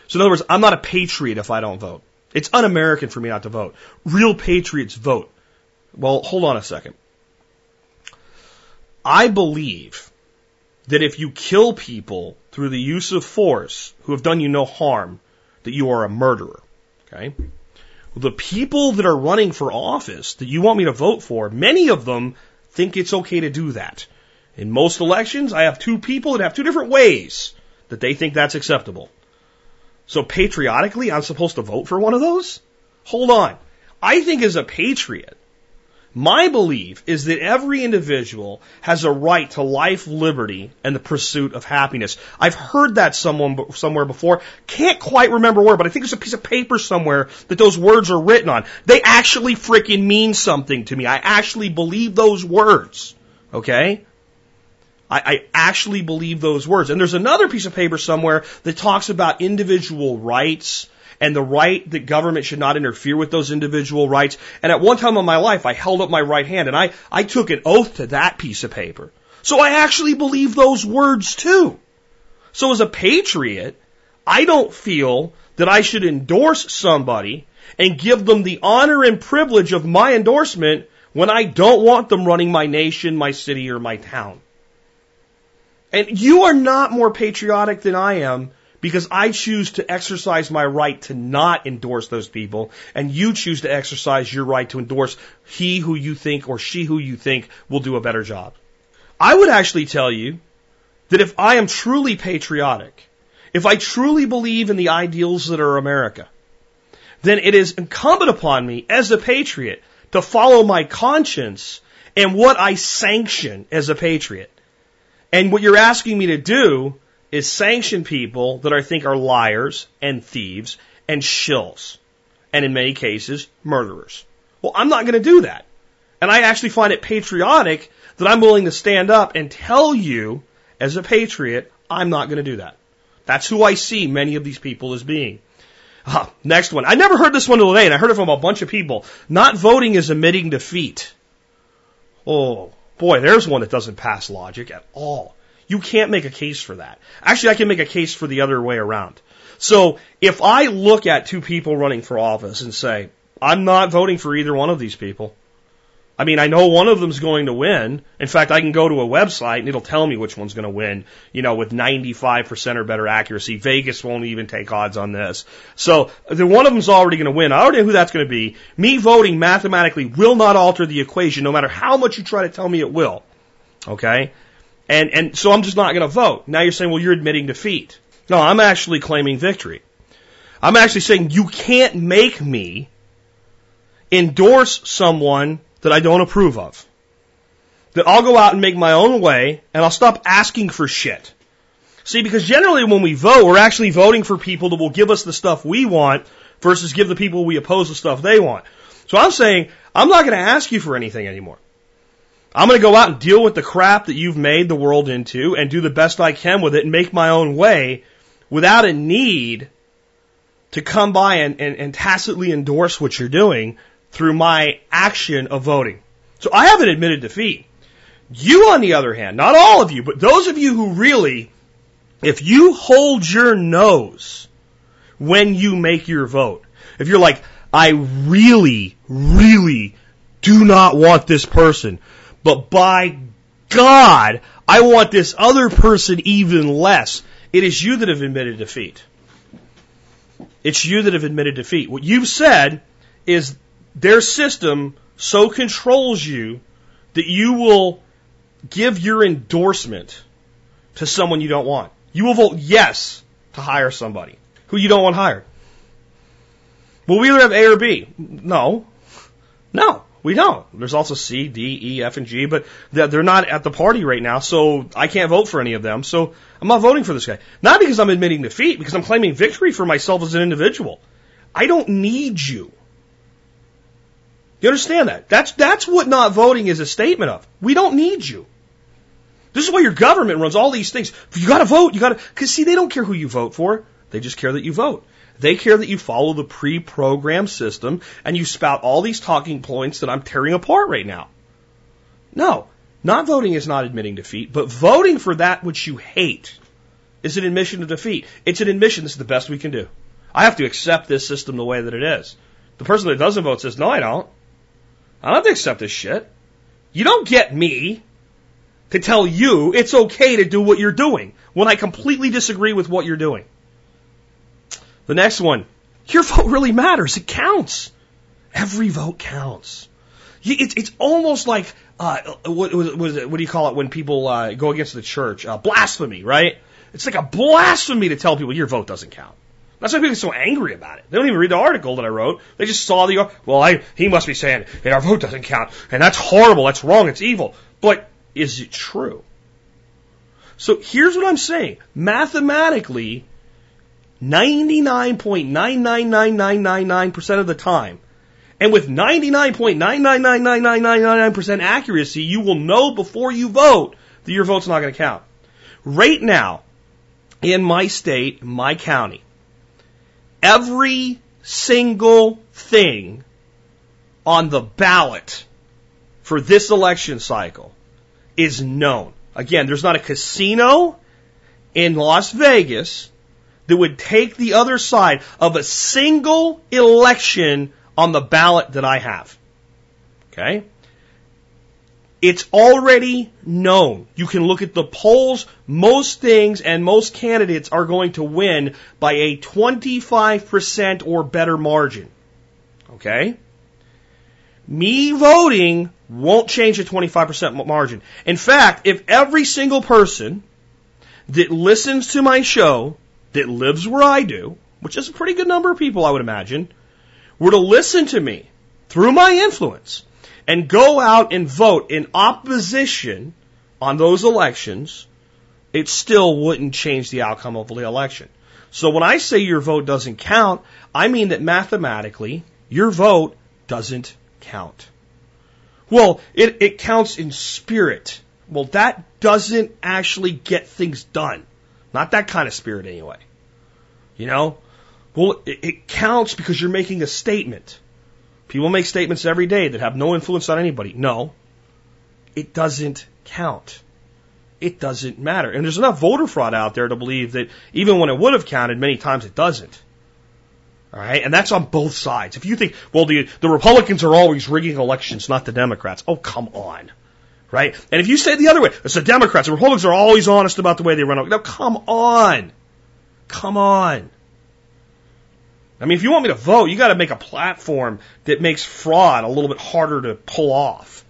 So in other words, I'm not a patriot if I don't vote. It's un-American for me not to vote. Real patriots vote. Well, hold on a second. I believe that if you kill people through the use of force who have done you no harm, that you are a murderer. Okay? The people that are running for office that you want me to vote for, many of them think it's okay to do that. In most elections, I have two people that have two different ways that they think that's acceptable. So patriotically, I'm supposed to vote for one of those? hold on. I think as a patriot, my belief is that every individual has a right to life, liberty, and the pursuit of happiness. I've heard that someone somewhere before. Can't quite remember where, but I think there's a piece of paper somewhere that those words are written on. They actually freaking mean something to me. I actually believe those words. Okay? I, I actually believe those words. And there's another piece of paper somewhere that talks about individual rights and the right that government should not interfere with those individual rights. And at one time in my life, I held up my right hand and I, I took an oath to that piece of paper. So I actually believe those words too. So as a patriot, I don't feel that I should endorse somebody and give them the honor and privilege of my endorsement when I don't want them running my nation, my city, or my town. And you are not more patriotic than I am because I choose to exercise my right to not endorse those people, and you choose to exercise your right to endorse he who you think or she who you think will do a better job. I would actually tell you that if I am truly patriotic, if I truly believe in the ideals that are America, then it is incumbent upon me as a patriot to follow my conscience and what I sanction as a patriot. And what you're asking me to do is sanction people that I think are liars and thieves and shills. And in many cases, murderers. Well, I'm not going to do that. And I actually find it patriotic that I'm willing to stand up and tell you, as a patriot, I'm not going to do that. That's who I see many of these people as being. Ah, next one. I never heard this one today, and I heard it from a bunch of people. Not voting is admitting defeat. Oh, boy, there's one that doesn't pass logic at all. You can't make a case for that. Actually, I can make a case for the other way around. So if I look at two people running for office and say, I'm not voting for either one of these people. I mean, I know one of them's going to win. In fact, I can go to a website and it'll tell me which one's going to win, you know, with 95% or better accuracy. Vegas won't even take odds on this. So, the one of them's already going to win. I already know who that's going to be. Me voting mathematically will not alter the equation, no matter how much you try to tell me it will. Okay? And, and so I'm just not going to vote. Now you're saying, well, you're admitting defeat. No, I'm actually claiming victory. I'm actually saying you can't make me endorse someone that I don't approve of. That I'll go out and make my own way and I'll stop asking for shit. See, because generally when we vote, we're actually voting for people that will give us the stuff we want versus give the people we oppose the stuff they want. So I'm saying, I'm not going to ask you for anything anymore. I'm going to go out and deal with the crap that you've made the world into and do the best I can with it and make my own way without a need to come by and, and, and tacitly endorse what you're doing through my action of voting. So I haven't admitted defeat. You, on the other hand, not all of you, but those of you who really, if you hold your nose when you make your vote, if you're like, I really, really do not want this person, but by God, I want this other person even less. It is you that have admitted defeat. It's you that have admitted defeat. What you've said is their system so controls you that you will give your endorsement to someone you don't want. You will vote yes to hire somebody who you don't want hired. Will we either have A or B? No. No. We don't. There's also C, D, E, F, and G, but they're not at the party right now, so I can't vote for any of them. So I'm not voting for this guy. Not because I'm admitting defeat, because I'm claiming victory for myself as an individual. I don't need you. You understand that? That's, that's what not voting is a statement of. We don't need you. This is why your government runs all these things. You gotta vote, you gotta, cause see, they don't care who you vote for. They just care that you vote. They care that you follow the pre-programmed system and you spout all these talking points that I'm tearing apart right now. No, not voting is not admitting defeat, but voting for that which you hate is an admission of defeat. It's an admission this is the best we can do. I have to accept this system the way that it is. The person that doesn't vote says, no, I don't. I don't have to accept this shit. You don't get me to tell you it's okay to do what you're doing when I completely disagree with what you're doing. The next one, your vote really matters. It counts. Every vote counts. It's, it's almost like, uh, what, what, do you call it when people uh, go against the church? Uh, blasphemy, right? It's like a blasphemy to tell people your vote doesn't count. That's why people are so angry about it. They don't even read the article that I wrote. They just saw the, well, I, he must be saying, and our vote doesn't count, and that's horrible, that's wrong, it's evil. But is it true? So here's what I'm saying. Mathematically, 99.999999% of the time, and with 99.9999999% accuracy, you will know before you vote that your vote's not going to count. Right now, in my state, my county, every single thing on the ballot for this election cycle is known. Again, there's not a casino in Las Vegas that would take the other side of a single election on the ballot that I have. Okay? It's already known. You can look at the polls. Most things and most candidates are going to win by a 25% or better margin. Okay? Me voting won't change the 25% margin. In fact, if every single person that listens to my show, that lives where I do, which is a pretty good number of people, I would imagine, were to listen to me through my influence, and go out and vote in opposition on those elections, it still wouldn't change the outcome of the election. So when I say your vote doesn't count, I mean that mathematically, your vote doesn't count. Well, it, it counts in spirit. Well, that doesn't actually get things done. Not that kind of spirit anyway. You know? Well, it, it counts because you're making a statement. People make statements every day that have no influence on anybody. No, it doesn't count. It doesn't matter. And there's enough voter fraud out there to believe that even when it would have counted, many times it doesn't. All right, and that's on both sides. If you think, well, the the Republicans are always rigging elections, not the Democrats. Oh, come on, right? And if you say the other way, it's the Democrats. The Republicans are always honest about the way they run. Now, come on, come on. I mean, if you want me to vote, you got to make a platform that makes fraud a little bit harder to pull off.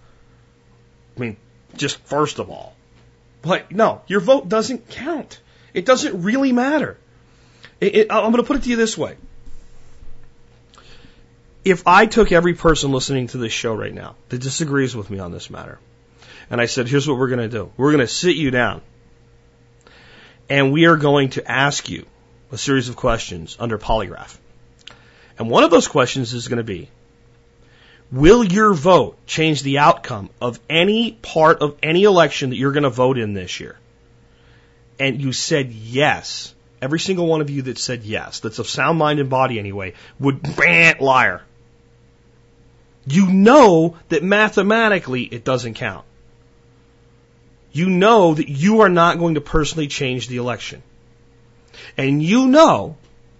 I mean, just first of all. But no, your vote doesn't count. It doesn't really matter. It, it, I'm going to put it to you this way. If I took every person listening to this show right now that disagrees with me on this matter, and I said, here's what we're going to do. We're going to sit you down, and we are going to ask you a series of questions under polygraph. And one of those questions is going to be, will your vote change the outcome of any part of any election that you're going to vote in this year? And you said yes. Every single one of you that said yes, that's of sound mind and body anyway, would bant liar. You know that mathematically it doesn't count. You know that you are not going to personally change the election. And you know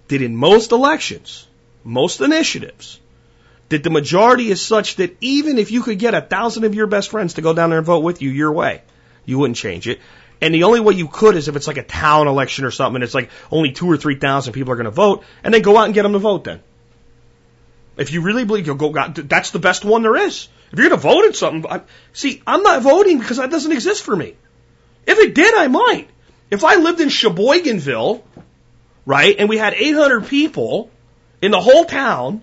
that in most elections, most initiatives, that the majority is such that even if you could get a thousand of your best friends to go down there and vote with you your way, you wouldn't change it. And the only way you could is if it's like a town election or something, and it's like only two or three thousand people are going to vote, and then go out and get them to vote then. If you really believe you'll go, God, that's the best one there is. If you're going to vote in something, I, see, I'm not voting because that doesn't exist for me. If it did, I might. If I lived in Sheboyganville, right, and we had 800 people, in the whole town,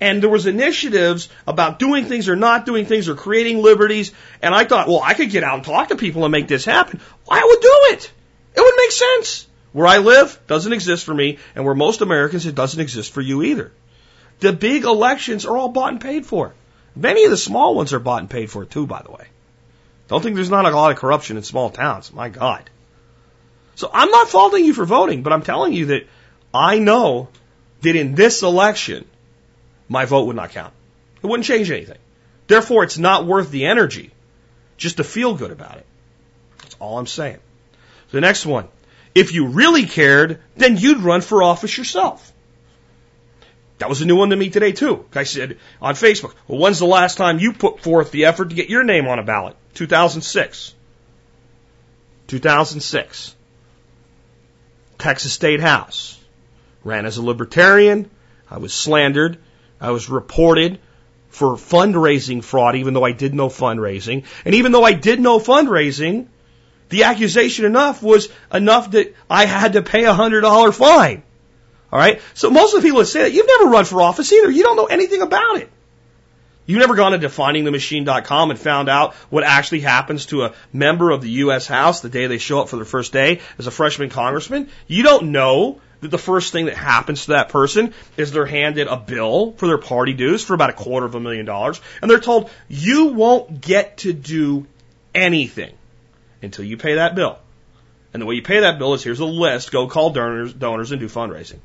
and there was initiatives about doing things or not doing things or creating liberties, and I thought, well, I could get out and talk to people and make this happen. I would do it. It would make sense. Where I live doesn't exist for me, and where most Americans it doesn't exist for you either. The big elections are all bought and paid for. Many of the small ones are bought and paid for too, by the way. Don't think there's not a lot of corruption in small towns. My God. So I'm not faulting you for voting, but I'm telling you that I know that in this election, my vote would not count. It wouldn't change anything. Therefore, it's not worth the energy just to feel good about it. That's all I'm saying. The next one. If you really cared, then you'd run for office yourself. That was a new one to me today too. I said on Facebook, well, when's the last time you put forth the effort to get your name on a ballot? 2006. 2006. Texas State House ran as a libertarian. I was slandered. I was reported for fundraising fraud, even though I did no fundraising. And even though I did no fundraising, the accusation enough was enough that I had to pay a hundred dollar fine. All right. So most of the people that say that, you've never run for office either. You don't know anything about it. You've never gone to definingthemachine.com and found out what actually happens to a member of the U.S. House the day they show up for their first day as a freshman congressman. You don't know that the first thing that happens to that person is they're handed a bill for their party dues for about a quarter of a million dollars, and they're told, you won't get to do anything until you pay that bill. And the way you pay that bill is here's a list, go call donors, donors and do fundraising.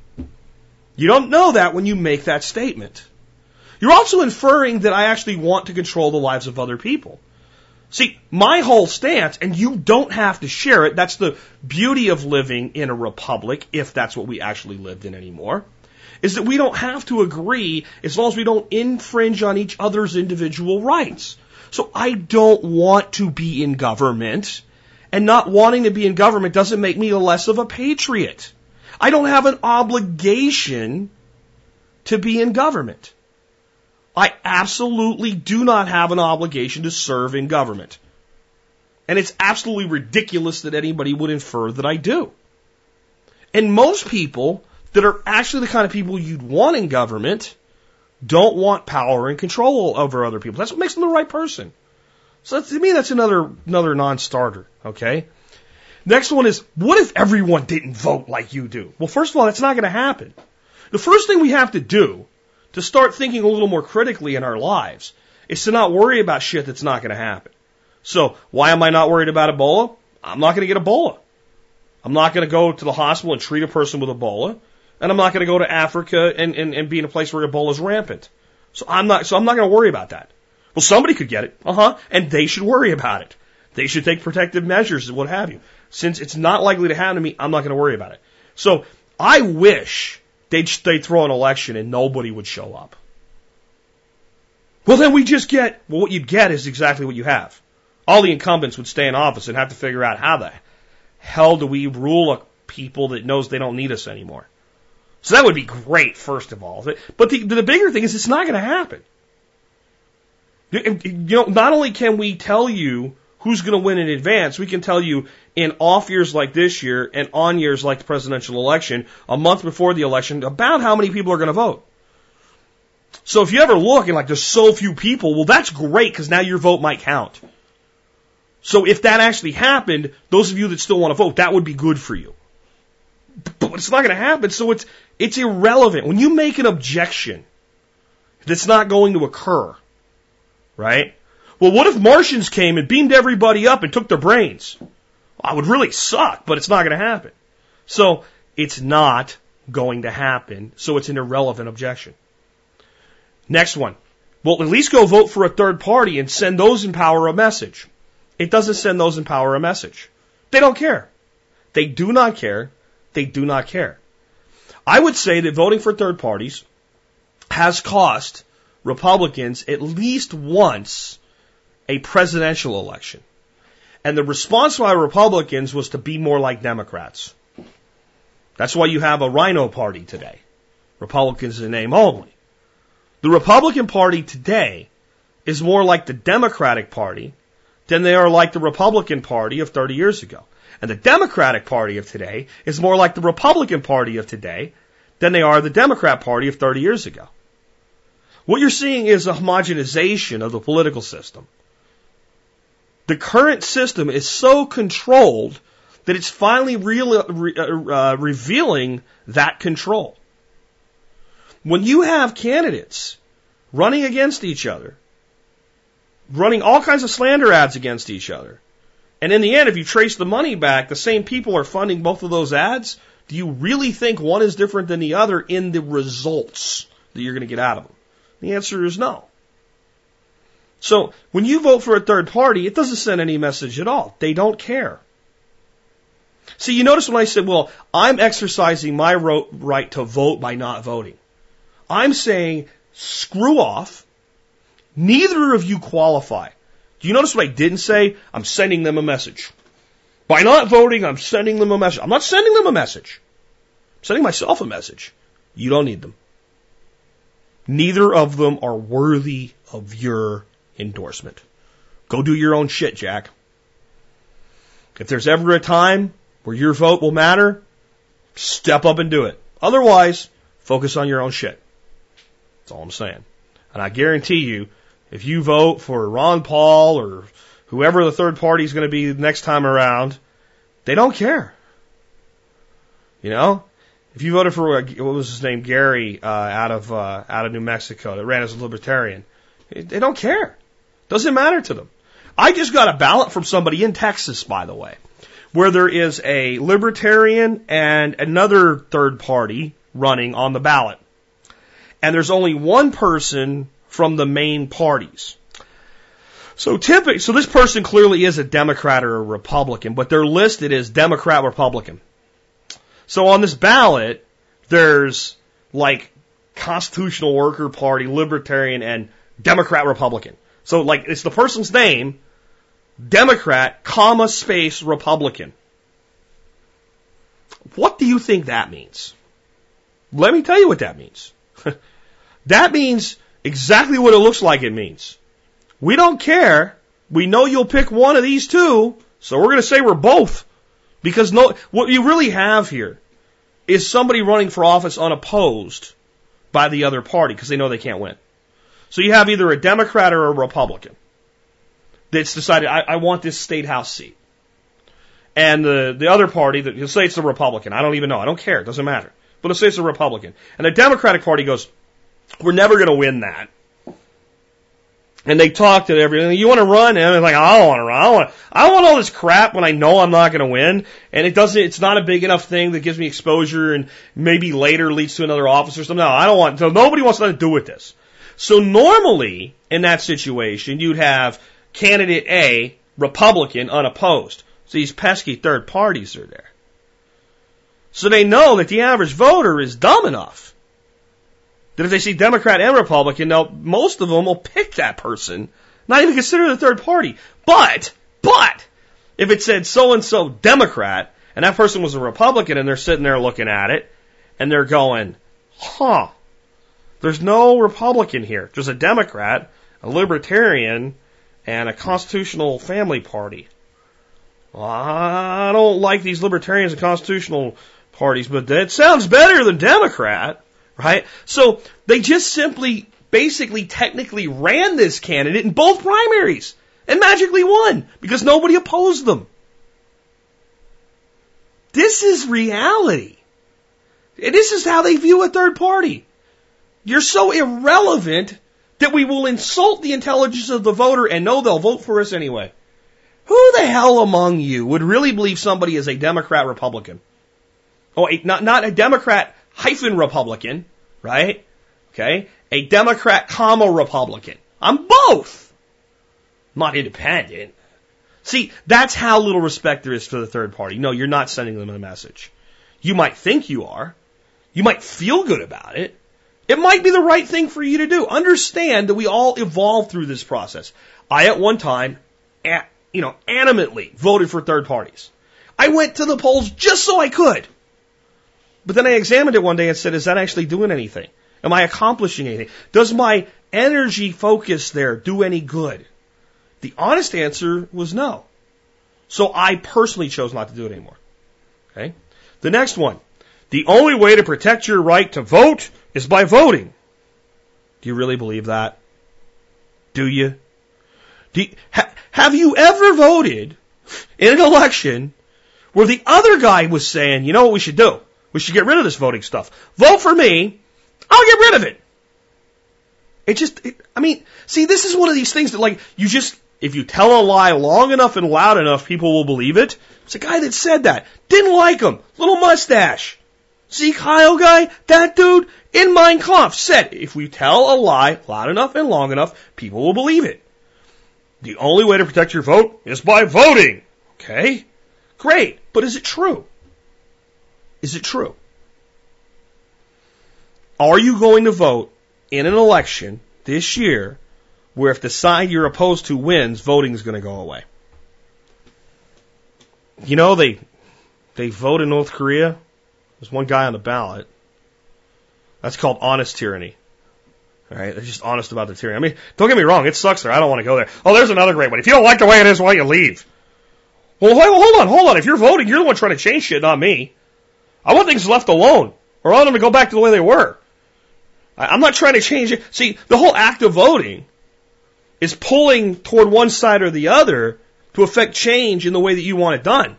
You don't know that when you make that statement. You're also inferring that I actually want to control the lives of other people. See, my whole stance, and you don't have to share it, that's the beauty of living in a republic, if that's what we actually lived in anymore, is that we don't have to agree as long as we don't infringe on each other's individual rights. So I don't want to be in government, and not wanting to be in government doesn't make me less of a patriot. I don't have an obligation to be in government. I absolutely do not have an obligation to serve in government. And it's absolutely ridiculous that anybody would infer that I do. And most people that are actually the kind of people you'd want in government don't want power and control over other people. That's what makes them the right person. So to me, that's another another non-starter. Okay. Next one is, what if everyone didn't vote like you do? Well, first of all, that's not going to happen. The first thing we have to do to start thinking a little more critically in our lives is to not worry about shit that's not going to happen. So why am I not worried about Ebola? I'm not going to get Ebola. I'm not going to go to the hospital and treat a person with Ebola. And I'm not going to go to Africa and, and, and be in a place where Ebola is rampant. So I'm not, so I'm not going to worry about that. Well, somebody could get it. Uh huh. And they should worry about it. They should take protective measures and what have you. Since it's not likely to happen to me, I'm not going to worry about it. So I wish they'd, they'd throw an election and nobody would show up. Well, then we just get, well, what you'd get is exactly what you have. All the incumbents would stay in office and have to figure out how the hell do we rule a people that knows they don't need us anymore. So that would be great, first of all. But the, the bigger thing is it's not going to happen. You know, not only can we tell you who's going to win in advance, we can tell you in off years like this year and on years like the presidential election, a month before the election, about how many people are going to vote. So if you ever look and like there's so few people, well, that's great because now your vote might count. So if that actually happened, those of you that still want to vote, that would be good for you. But it's not going to happen, so it's it's irrelevant. When you make an objection that's not going to occur, right? Well, what if Martians came and beamed everybody up and took their brains? I would really suck, but it's not going to happen. So it's not going to happen. So it's an irrelevant objection. Next one. Well, at least go vote for a third party and send those in power a message. It doesn't send those in power a message. They don't care. They do not care. They do not care. I would say that voting for third parties has cost Republicans at least once a presidential election. And the response by Republicans was to be more like Democrats. That's why you have a RINO party today. Republicans in name only. The Republican Party today is more like the Democratic Party than they are like the Republican Party of 30 years ago. And the Democratic Party of today is more like the Republican Party of today than they are the Democrat Party of 30 years ago. What you're seeing is a homogenization of the political system. The current system is so controlled that it's finally re, uh, uh, revealing that control. When you have candidates running against each other, running all kinds of slander ads against each other, and in the end, if you trace the money back, the same people are funding both of those ads, do you really think one is different than the other in the results that you're going to get out of them? The answer is no. So when you vote for a third party, it doesn't send any message at all. They don't care. See, you notice when I said, well, I'm exercising my right to vote by not voting. I'm saying, screw off. Neither of you qualify. Do you notice what I didn't say? I'm sending them a message. By not voting, I'm sending them a message. I'm not sending them a message. I'm sending myself a message. You don't need them. Neither of them are worthy of your endorsement. Go do your own shit, Jack. If there's ever a time where your vote will matter, step up and do it. Otherwise, focus on your own shit. That's all I'm saying. And I guarantee you, if you vote for Ron Paul or whoever the third party is going to be next time around, they don't care. You know, if you voted for uh, what was his name, Gary, uh, out of uh, out of New Mexico, that ran as a libertarian, they don't care. Doesn't matter to them. I just got a ballot from somebody in Texas, by the way, where there is a libertarian and another third party running on the ballot, and there's only one person from the main parties. So typically, so this person clearly is a Democrat or a Republican, but they're listed as Democrat Republican. So on this ballot, there's like Constitutional Worker Party, Libertarian, and Democrat Republican. So like it's the person's name, Democrat, comma space Republican. What do you think that means? Let me tell you what that means. [laughs] that means exactly what it looks like it means. We don't care. We know you'll pick one of these two, so we're going to say we're both. Because no, what you really have here is somebody running for office unopposed by the other party because they know they can't win. So you have either a Democrat or a Republican that's decided, I, I want this state house seat. And the, the other party, that, let's say it's a Republican. I don't even know. I don't care. It doesn't matter. But let's say it's the Republican. And the Democratic Party goes, we're never going to win that. And they talk to everything. You want to run? And I'm like, I don't want to run. I don't want, I want all this crap when I know I'm not going to win. And it doesn't, it's not a big enough thing that gives me exposure and maybe later leads to another office or something. No, I don't want, so nobody wants nothing to do with this. So normally in that situation, you'd have candidate A, Republican, unopposed. So these pesky third parties are there. So they know that the average voter is dumb enough that if they see Democrat and Republican, most of them will pick that person, not even consider the third party. But, but, if it said so and so Democrat, and that person was a Republican, and they're sitting there looking at it, and they're going, huh, there's no Republican here, just a Democrat, a Libertarian, and a Constitutional Family Party. I don't like these Libertarians and Constitutional parties, but that sounds better than Democrat right? So they just simply, basically, technically ran this candidate in both primaries and magically won because nobody opposed them. This is reality. This is how they view a third party. You're so irrelevant that we will insult the intelligence of the voter and know they'll vote for us anyway. Who the hell among you would really believe somebody is a Democrat Republican? Oh, not, not a Democrat hyphen Republican, right? Okay. A Democrat, comma Republican. I'm both. I'm not independent. See, that's how little respect there is for the third party. No, you're not sending them a message. You might think you are. You might feel good about it. It might be the right thing for you to do. Understand that we all evolve through this process. I at one time, you know, animately voted for third parties. I went to the polls just so I could. But then I examined it one day and said, is that actually doing anything? Am I accomplishing anything? Does my energy focus there do any good? The honest answer was no. So I personally chose not to do it anymore. Okay? The next one. The only way to protect your right to vote is by voting. Do you really believe that? Do you? Do you ha, have you ever voted in an election where the other guy was saying, you know what we should do? We should get rid of this voting stuff. Vote for me. I'll get rid of it. It just, it, I mean, see, this is one of these things that like, you just, if you tell a lie long enough and loud enough, people will believe it. It's a guy that said that. Didn't like him. Little mustache. Sieg Heil guy? That dude in Mein Kampf said, if we tell a lie loud enough and long enough, people will believe it. The only way to protect your vote is by voting. Okay? Great. But is it true? Is it true? Are you going to vote in an election this year where if the side you're opposed to wins, voting is going to go away? You know, they, they vote in North Korea. There's one guy on the ballot. That's called honest tyranny. All right, they're just honest about the tyranny. I mean, don't get me wrong, it sucks there. I don't want to go there. Oh, there's another great one. If you don't like the way it is, why don't you leave? Well, hold on, hold on. If you're voting, you're the one trying to change shit, not me. I want things left alone. or I want them to go back to the way they were. I'm not trying to change it. See, the whole act of voting is pulling toward one side or the other to affect change in the way that you want it done.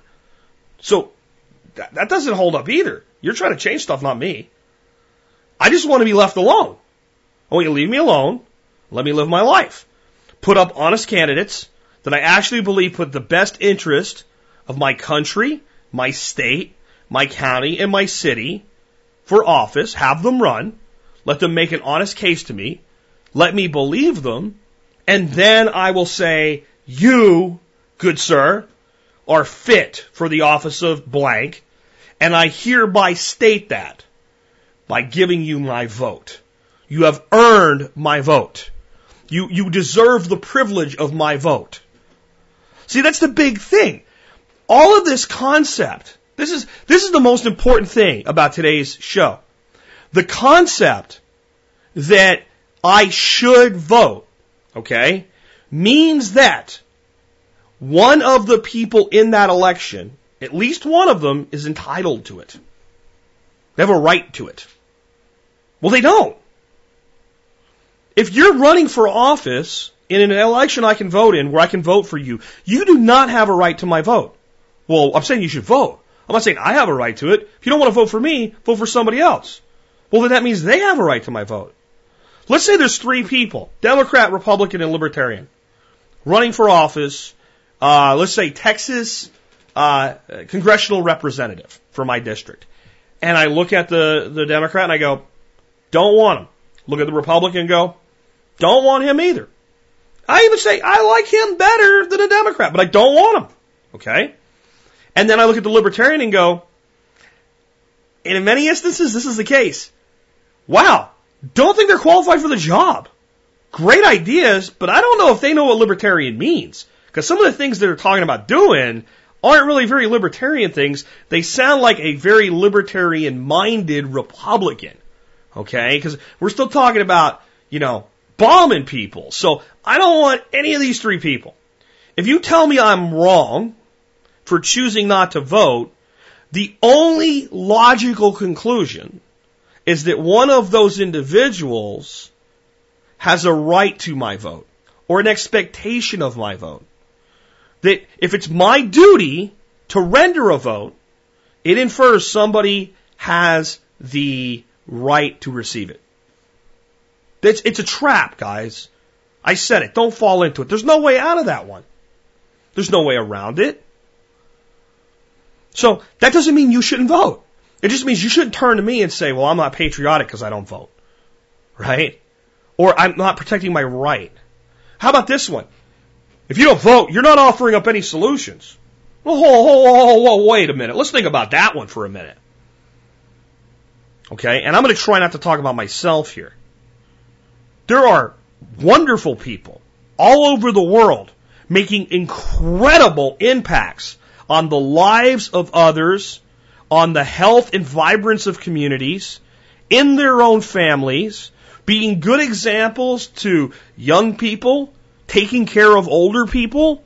So that, that doesn't hold up either. You're trying to change stuff, not me. I just want to be left alone. I want you to leave me alone. Let me live my life. Put up honest candidates that I actually believe put the best interest of my country, my state, my county, and my city for office. Have them run. Let them make an honest case to me. Let me believe them. And then I will say, you, good sir, are fit for the office of blank. And I hereby state that by giving you my vote. You have earned my vote. You, you deserve the privilege of my vote. See, that's the big thing. All of this concept, this is, this is the most important thing about today's show. The concept that I should vote, okay, means that one of the people in that election, at least one of them, is entitled to it. They have a right to it. Well, they don't. If you're running for office in an election I can vote in, where I can vote for you, you do not have a right to my vote. Well, I'm saying you should vote. I'm not saying I have a right to it. If you don't want to vote for me, vote for somebody else. Well, then that means they have a right to my vote. Let's say there's three people, Democrat, Republican, and Libertarian, running for office, uh, let's say Texas uh, congressional representative for my district. And I look at the, the Democrat and I go, don't want him. Look at the Republican and go, don't want him either. I even say I like him better than a Democrat, but I don't want him. Okay? And then I look at the Libertarian and go, and in many instances, this is the case. Wow, don't think they're qualified for the job. Great ideas, but I don't know if they know what libertarian means. Because some of the things they're talking about doing aren't really very libertarian things. They sound like a very libertarian minded Republican. Okay? Because we're still talking about, you know, bombing people. So I don't want any of these three people. If you tell me I'm wrong for choosing not to vote, the only logical conclusion is that one of those individuals has a right to my vote or an expectation of my vote. That if it's my duty to render a vote, it infers somebody has the right to receive it. It's, it's a trap, guys. I said it. Don't fall into it. There's no way out of that one. There's no way around it. So that doesn't mean you shouldn't vote. It just means you shouldn't turn to me and say, well, I'm not patriotic because I don't vote. Right? Or I'm not protecting my right. How about this one? If you don't vote, you're not offering up any solutions. Well, whoa, whoa, whoa, whoa, wait a minute. Let's think about that one for a minute. Okay? And I'm going to try not to talk about myself here. There are wonderful people all over the world making incredible impacts on the lives of others, on the health and vibrance of communities, in their own families, being good examples to young people, taking care of older people,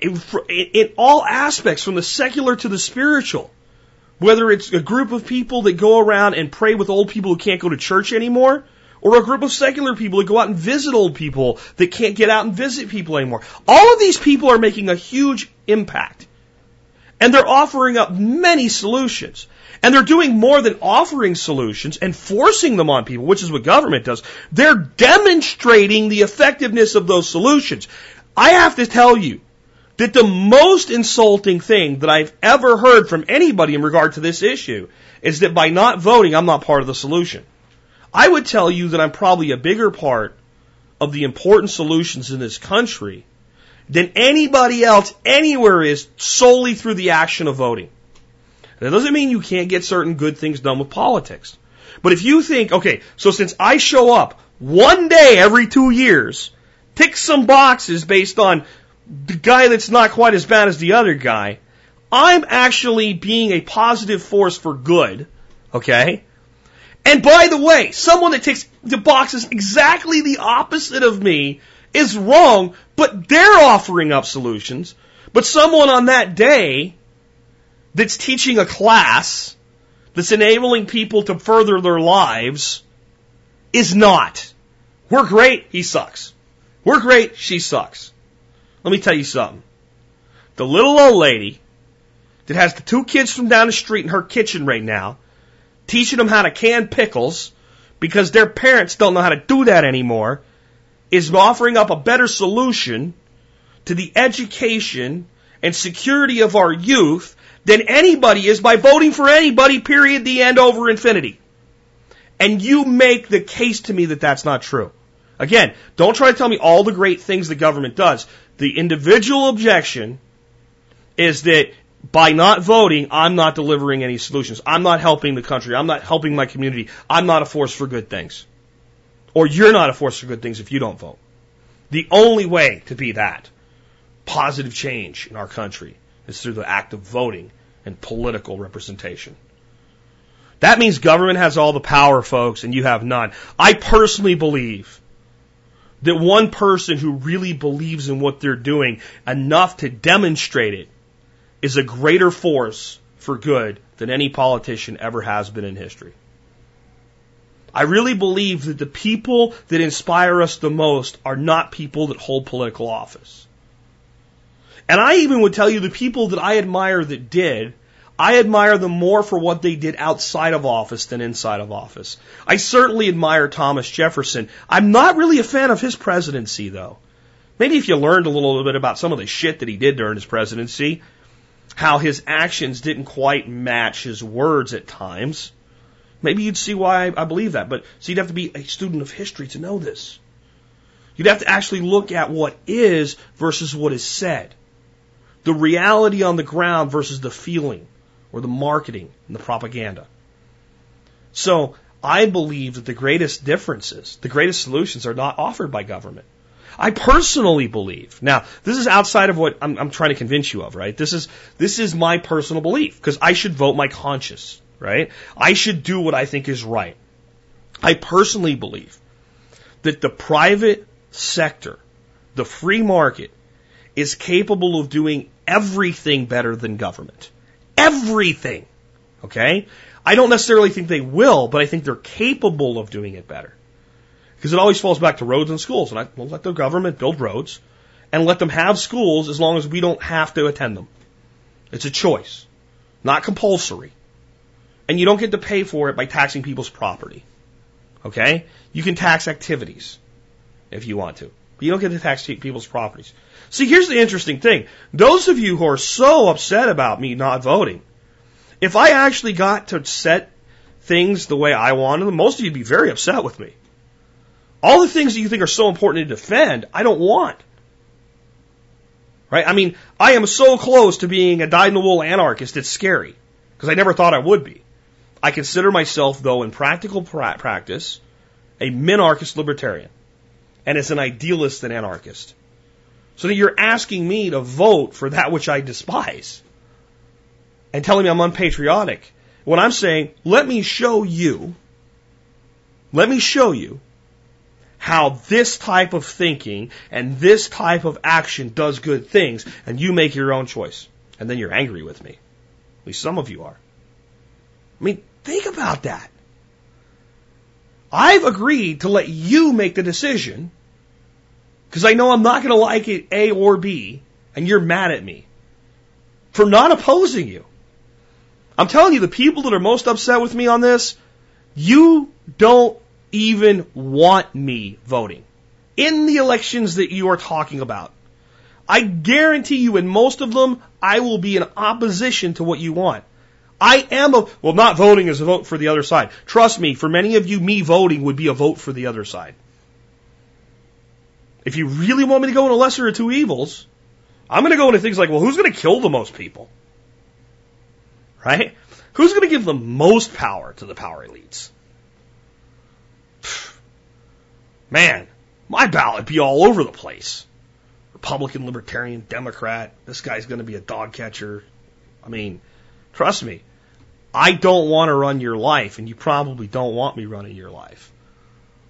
in all aspects, from the secular to the spiritual. Whether it's a group of people that go around and pray with old people who can't go to church anymore, or a group of secular people that go out and visit old people that can't get out and visit people anymore. All of these people are making a huge impact. And they're offering up many solutions. And they're doing more than offering solutions and forcing them on people, which is what government does. They're demonstrating the effectiveness of those solutions. I have to tell you that the most insulting thing that I've ever heard from anybody in regard to this issue is that by not voting, I'm not part of the solution. I would tell you that I'm probably a bigger part of the important solutions in this country than anybody else anywhere is solely through the action of voting. That doesn't mean you can't get certain good things done with politics. But if you think, okay, so since I show up one day every two years, tick some boxes based on the guy that's not quite as bad as the other guy, I'm actually being a positive force for good, okay? And by the way, someone that takes the boxes exactly the opposite of me is wrong, but they're offering up solutions. But someone on that day that's teaching a class that's enabling people to further their lives is not. We're great, he sucks. We're great, she sucks. Let me tell you something. The little old lady that has the two kids from down the street in her kitchen right now, teaching them how to can pickles because their parents don't know how to do that anymore, is offering up a better solution to the education and security of our youth than anybody is by voting for anybody, period, the end over infinity. And you make the case to me that that's not true. Again, don't try to tell me all the great things the government does. The individual objection is that by not voting, I'm not delivering any solutions. I'm not helping the country. I'm not helping my community. I'm not a force for good things. Or you're not a force for good things if you don't vote. The only way to be that positive change in our country is through the act of voting and political representation. That means government has all the power, folks, and you have none. I personally believe that one person who really believes in what they're doing enough to demonstrate it is a greater force for good than any politician ever has been in history. I really believe that the people that inspire us the most are not people that hold political office. And I even would tell you the people that I admire that did, I admire them more for what they did outside of office than inside of office. I certainly admire Thomas Jefferson. I'm not really a fan of his presidency though. Maybe if you learned a little bit about some of the shit that he did during his presidency, how his actions didn't quite match his words at times, maybe you'd see why I believe that. But so you'd have to be a student of history to know this. You'd have to actually look at what is versus what is said the reality on the ground versus the feeling or the marketing and the propaganda. So I believe that the greatest differences, the greatest solutions are not offered by government. I personally believe. Now, this is outside of what I'm, I'm trying to convince you of, right? This is this is my personal belief because I should vote my conscience, right? I should do what I think is right. I personally believe that the private sector, the free market, is capable of doing everything better than government. Everything. Okay? I don't necessarily think they will, but I think they're capable of doing it better. Because it always falls back to roads and schools. And I will let the government build roads and let them have schools as long as we don't have to attend them. It's a choice, not compulsory. And you don't get to pay for it by taxing people's property. Okay? You can tax activities if you want to. But you don't get to tax people's properties. See, here's the interesting thing. Those of you who are so upset about me not voting, if I actually got to set things the way I wanted them, most of you'd be very upset with me. All the things that you think are so important to defend, I don't want. Right? I mean, I am so close to being a dyed-in-the-wool anarchist, it's scary. Because I never thought I would be. I consider myself, though, in practical pra- practice, a minarchist libertarian. And as an idealist and anarchist. So that you're asking me to vote for that which I despise and telling me I'm unpatriotic. When I'm saying, let me show you, let me show you how this type of thinking and this type of action does good things, and you make your own choice. And then you're angry with me. At least some of you are. I mean, think about that. I've agreed to let you make the decision because I know I'm not going to like it A or B, and you're mad at me for not opposing you. I'm telling you, the people that are most upset with me on this, you don't even want me voting in the elections that you are talking about. I guarantee you, in most of them, I will be in opposition to what you want. I am a, well, not voting is a vote for the other side. Trust me, for many of you, me voting would be a vote for the other side. If you really want me to go into lesser of two evils, I'm going to go into things like, well, who's going to kill the most people? Right? Who's going to give the most power to the power elites? [sighs] Man, my ballot be all over the place. Republican, Libertarian, Democrat. This guy's going to be a dog catcher. I mean, trust me, I don't want to run your life, and you probably don't want me running your life.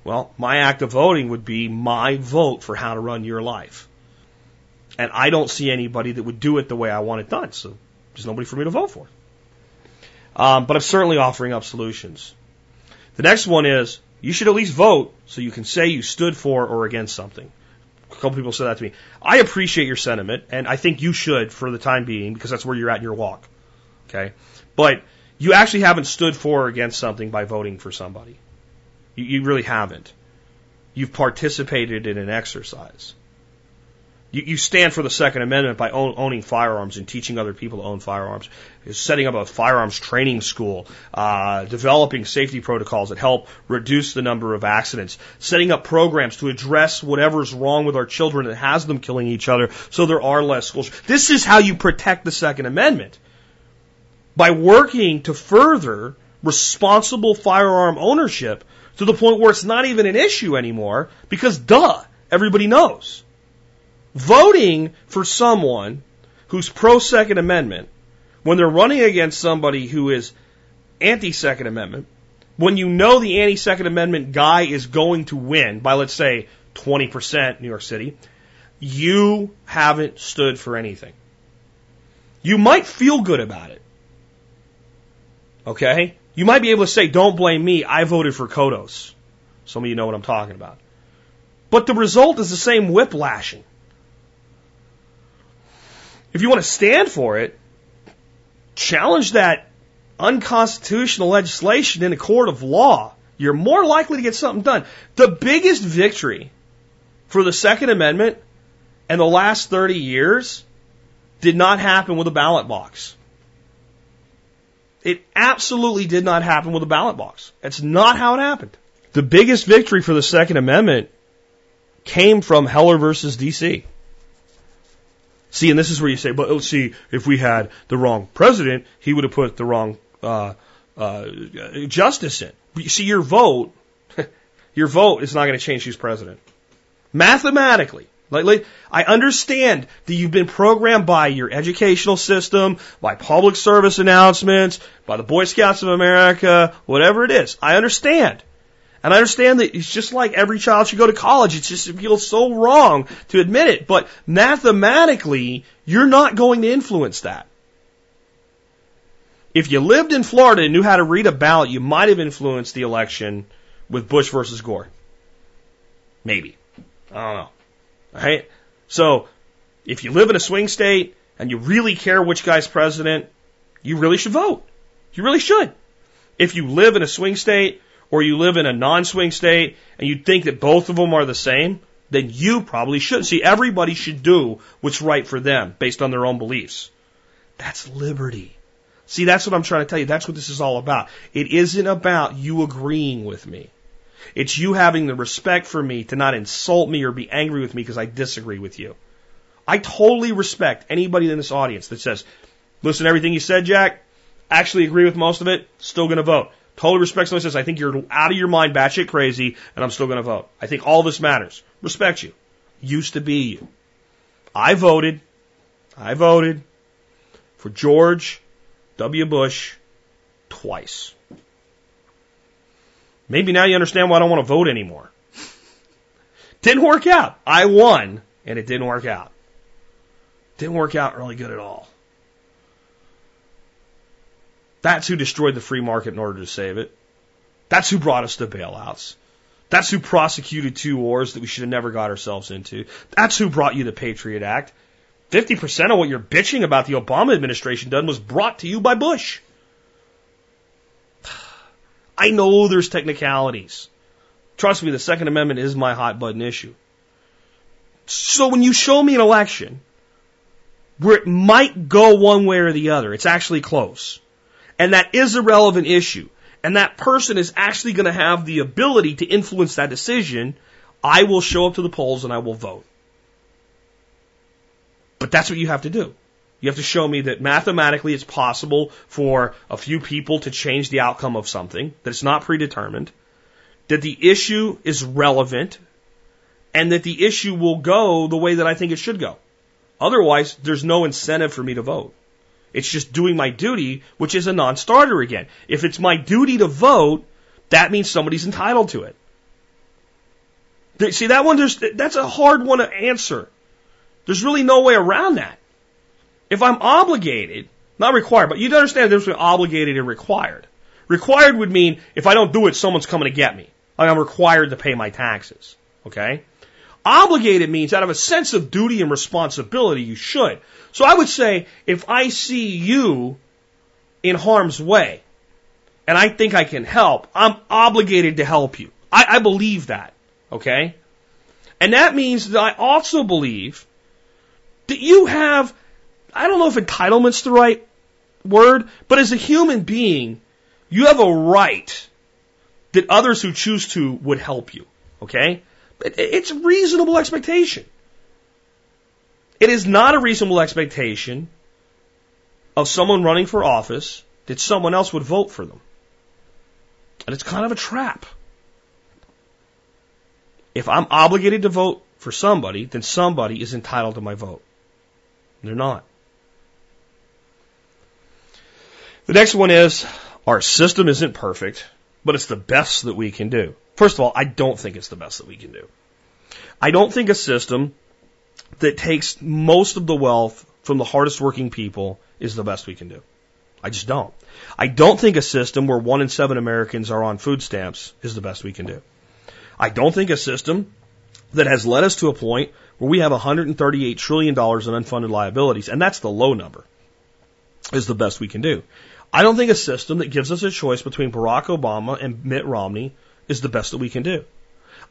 Well, my act of voting would be my vote for how to run your life. And I don't see anybody that would do it the way I want it done, so there's nobody for me to vote for. Um, but I'm certainly offering up solutions. The next one is you should at least vote so you can say you stood for or against something. A couple people said that to me. I appreciate your sentiment, and I think you should for the time being because that's where you're at in your walk. Okay? But you actually haven't stood for or against something by voting for somebody. You, you really haven't. You've participated in an exercise. You, you stand for the Second Amendment by own, owning firearms and teaching other people to own firearms, setting up a firearms training school, uh, developing safety protocols that help reduce the number of accidents, setting up programs to address whatever's wrong with our children that has them killing each other so there are less schools. This is how you protect the Second Amendment. By working to further responsible firearm ownership to the point where it's not even an issue anymore because duh, everybody knows voting for someone who's pro Second Amendment when they're running against somebody who is anti Second Amendment, when you know the anti Second Amendment guy is going to win by, let's say, 20% New York City, you haven't stood for anything. You might feel good about it. Okay? You might be able to say, don't blame me, I voted for Kodos. Some of you know what I'm talking about. But the result is the same whiplashing. If you want to stand for it, challenge that unconstitutional legislation in a court of law. You're more likely to get something done. The biggest victory for the Second Amendment in the last 30 years did not happen with a ballot box. It absolutely did not happen with a ballot box. That's not how it happened. The biggest victory for the Second Amendment came from Heller versus DC. See, and this is where you say, but oh, see, if we had the wrong president, he would have put the wrong uh, uh, justice in. You see, your vote, [laughs] your vote is not going to change who's president. Mathematically, like, like, I understand that you've been programmed by your educational system, by public service announcements, by the Boy Scouts of America, whatever it is. I understand. And I understand that it's just like every child should go to college. It's just, it feels so wrong to admit it. But mathematically, you're not going to influence that. If you lived in Florida and knew how to read a ballot, you might have influenced the election with Bush versus Gore. Maybe. I don't know. Right? So, if you live in a swing state and you really care which guy's president, you really should vote. You really should. If you live in a swing state or you live in a non-swing state and you think that both of them are the same, then you probably should. See, everybody should do what's right for them based on their own beliefs. That's liberty. See, that's what I'm trying to tell you. That's what this is all about. It isn't about you agreeing with me. It's you having the respect for me to not insult me or be angry with me because I disagree with you. I totally respect anybody in this audience that says, listen to everything you said, Jack, actually agree with most of it, still going to vote. Totally respect someone says, I think you're out of your mind, batshit crazy, and I'm still going to vote. I think all this matters. Respect you. Used to be you. I voted, I voted for George W. Bush twice. Maybe now you understand why I don't want to vote anymore. didn't work out. I won, and it didn't work out. Didn't work out really good at all. That's who destroyed the free market in order to save it. That's who brought us to bailouts. That's who prosecuted two wars that we should have never got ourselves into. That's who brought you the Patriot Act. 50% of what you're bitching about the Obama administration done was brought to you by Bush. I know there's technicalities. Trust me, the Second Amendment is my hot button issue. So when you show me an election where it might go one way or the other, it's actually close and that is a relevant issue, and that person is actually going to have the ability to influence that decision, I will show up to the polls and I will vote. But that's what you have to do. You have to show me that mathematically it's possible for a few people to change the outcome of something, that it's not predetermined, that the issue is relevant, and that the issue will go the way that I think it should go. Otherwise, there's no incentive for me to vote. It's just doing my duty, which is a non-starter again. If it's my duty to vote, that means somebody's entitled to it. See that one? That's a hard one to answer. There's really no way around that. If I'm obligated Not required, but you'd understand the difference between obligated and required. Required would mean if I don't do it, someone's coming to get me. I'm required to pay my taxes. Okay? Obligated means out of a sense of duty and responsibility, you should. So I would say if I see you in harm's way and I think I can help, I'm obligated to help you. I, I believe that. Okay? And that means that I also believe that you have, I don't know if entitlement's the right word, but as a human being, you have a right that others who choose to would help you. Okay? It's a reasonable expectation. It is not a reasonable expectation of someone running for office that someone else would vote for them. And it's kind of a trap. If I'm obligated to vote for somebody, then somebody is entitled to my vote. They're not. The next one is our system isn't perfect, but it's the best that we can do. First of all, I don't think it's the best that we can do. I don't think a system that takes most of the wealth from the hardest working people is the best we can do. I just don't. I don't think a system where one in seven Americans are on food stamps is the best we can do. I don't think a system that has led us to a point where we have $138 trillion in unfunded liabilities, and that's the low number, is the best we can do. I don't think a system that gives us a choice between Barack Obama and Mitt Romney is the best that we can do.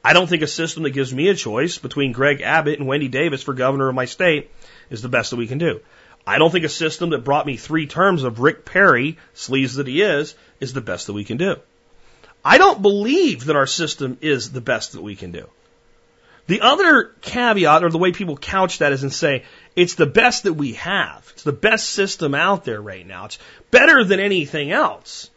I don't think a system that gives me a choice between Greg Abbott and Wendy Davis for governor of my state is the best that we can do. I don't think a system that brought me three terms of Rick Perry, sleaze that he is, is the best that we can do. I don't believe that our system is the best that we can do. The other caveat, or the way people couch that, is and say, it's the best that we have. It's the best system out there right now. It's better than anything else.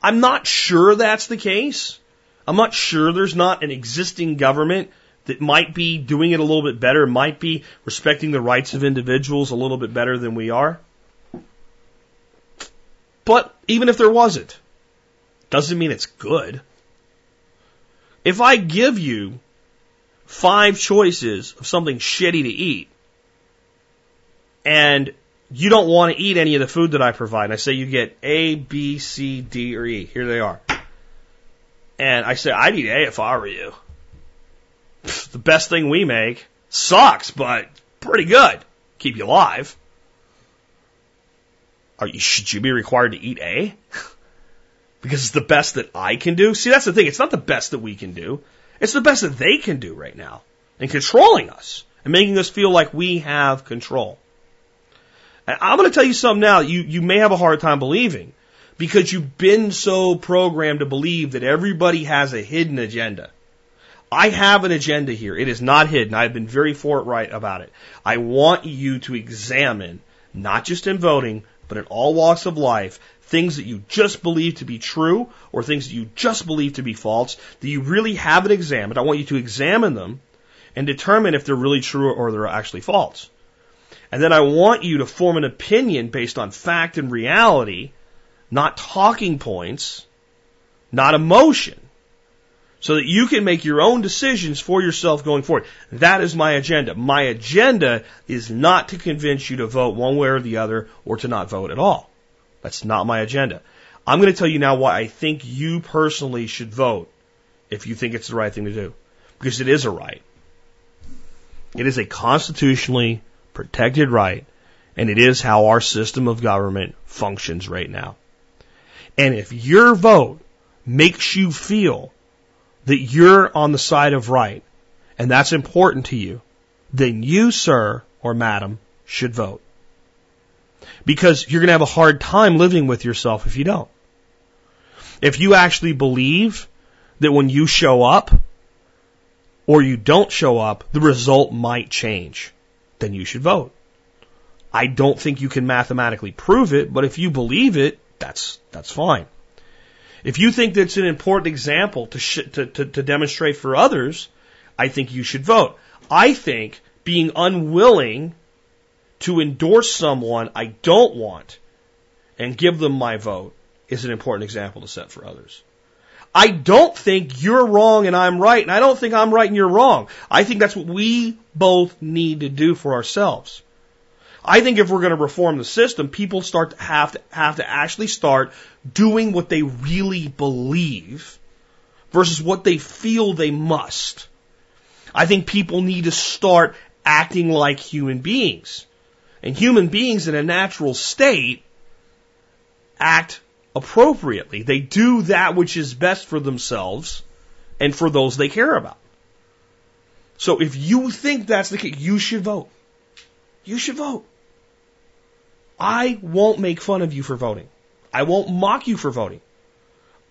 I'm not sure that's the case. I'm not sure there's not an existing government that might be doing it a little bit better, might be respecting the rights of individuals a little bit better than we are. But even if there wasn't, doesn't mean it's good. If I give you five choices of something shitty to eat, and you don't want to eat any of the food that I provide, and I say you get A, B, C, D, or E. Here they are. And I say, I'd eat A if I were you. The best thing we make sucks, but pretty good. Keep you alive. Are you, should you be required to eat A? [laughs] because it's the best that I can do? See, that's the thing. It's not the best that we can do. It's the best that they can do right now in controlling us and making us feel like we have control. I'm going to tell you something now you, you may have a hard time believing because you've been so programmed to believe that everybody has a hidden agenda. I have an agenda here. It is not hidden. I've been very forthright about it. I want you to examine, not just in voting, but in all walks of life, things that you just believe to be true or things that you just believe to be false that you really haven't examined. I want you to examine them and determine if they're really true or they're actually false. And then I want you to form an opinion based on fact and reality not talking points, not emotion, so that you can make your own decisions for yourself going forward. That is my agenda. My agenda is not to convince you to vote one way or the other or to not vote at all. That's not my agenda. I'm going to tell you now why I think you personally should vote if you think it's the right thing to do. Because it is a right. It is a constitutionally protected right, and it is how our system of government functions right now. And if your vote makes you feel that you're on the side of right, and that's important to you, then you, sir or madam, should vote. Because you're going to have a hard time living with yourself if you don't. If you actually believe that when you show up or you don't show up, the result might change, then you should vote. I don't think you can mathematically prove it, but if you believe it, that's, that's fine. If you think that's an important example to, sh- to, to, to demonstrate for others, I think you should vote. I think being unwilling to endorse someone I don't want and give them my vote is an important example to set for others. I don't think you're wrong and I'm right, and I don't think I'm right and you're wrong. I think that's what we both need to do for ourselves. I think if we're going to reform the system, people start to have to have to actually start doing what they really believe versus what they feel they must. I think people need to start acting like human beings. And human beings in a natural state act appropriately. They do that which is best for themselves and for those they care about. So if you think that's the case, you should vote. You should vote. I won't make fun of you for voting. I won't mock you for voting.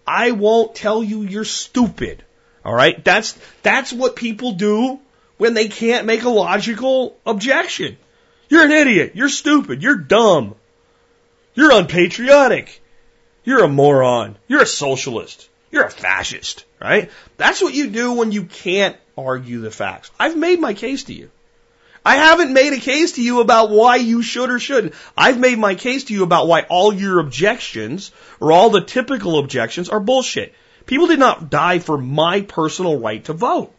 I won't tell you you're stupid. All right? That's that's what people do when they can't make a logical objection. You're an idiot. You're stupid. You're dumb. You're unpatriotic. You're a moron. You're a socialist. You're a fascist, right? That's what you do when you can't argue the facts. I've made my case to you. I haven't made a case to you about why you should or shouldn't. I've made my case to you about why all your objections or all the typical objections are bullshit. People did not die for my personal right to vote.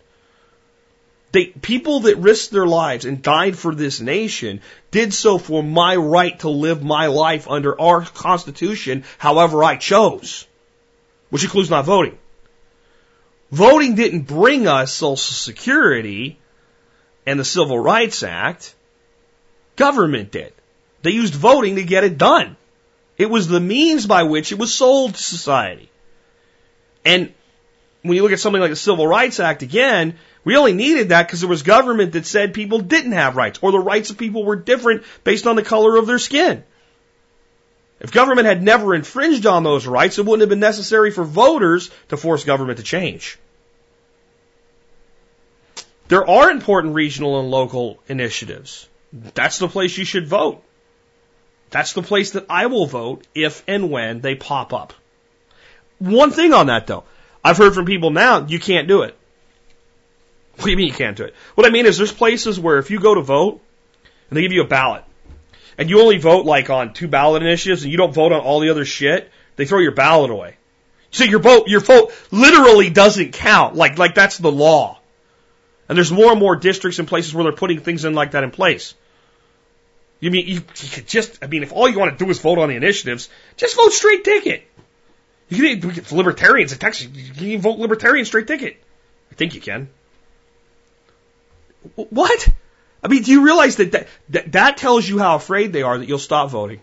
They, people that risked their lives and died for this nation did so for my right to live my life under our Constitution however I chose, which includes not voting. Voting didn't bring us Social Security and the Civil Rights Act. Government did. They used voting to get it done. It was the means by which it was sold to society. And when you look at something like the Civil Rights Act again, we only needed that because there was government that said people didn't have rights or the rights of people were different based on the color of their skin. If government had never infringed on those rights, it wouldn't have been necessary for voters to force government to change. There are important regional and local initiatives. That's the place you should vote. That's the place that I will vote if and when they pop up. One thing on that though. I've heard from people now, you can't do it. What do you mean you can't do it? What I mean is there's places where if you go to vote and they give you a ballot and you only vote like on two ballot initiatives and you don't vote on all the other shit, they throw your ballot away. So your vote, your vote literally doesn't count. Like, like that's the law. And there's more and more districts and places where they're putting things in like that in place. You mean you, you could just? I mean, if all you want to do is vote on the initiatives, just vote straight ticket. You can libertarians in Texas. You can vote libertarian straight ticket. I think you can. What? I mean, do you realize that that, that that tells you how afraid they are that you'll stop voting?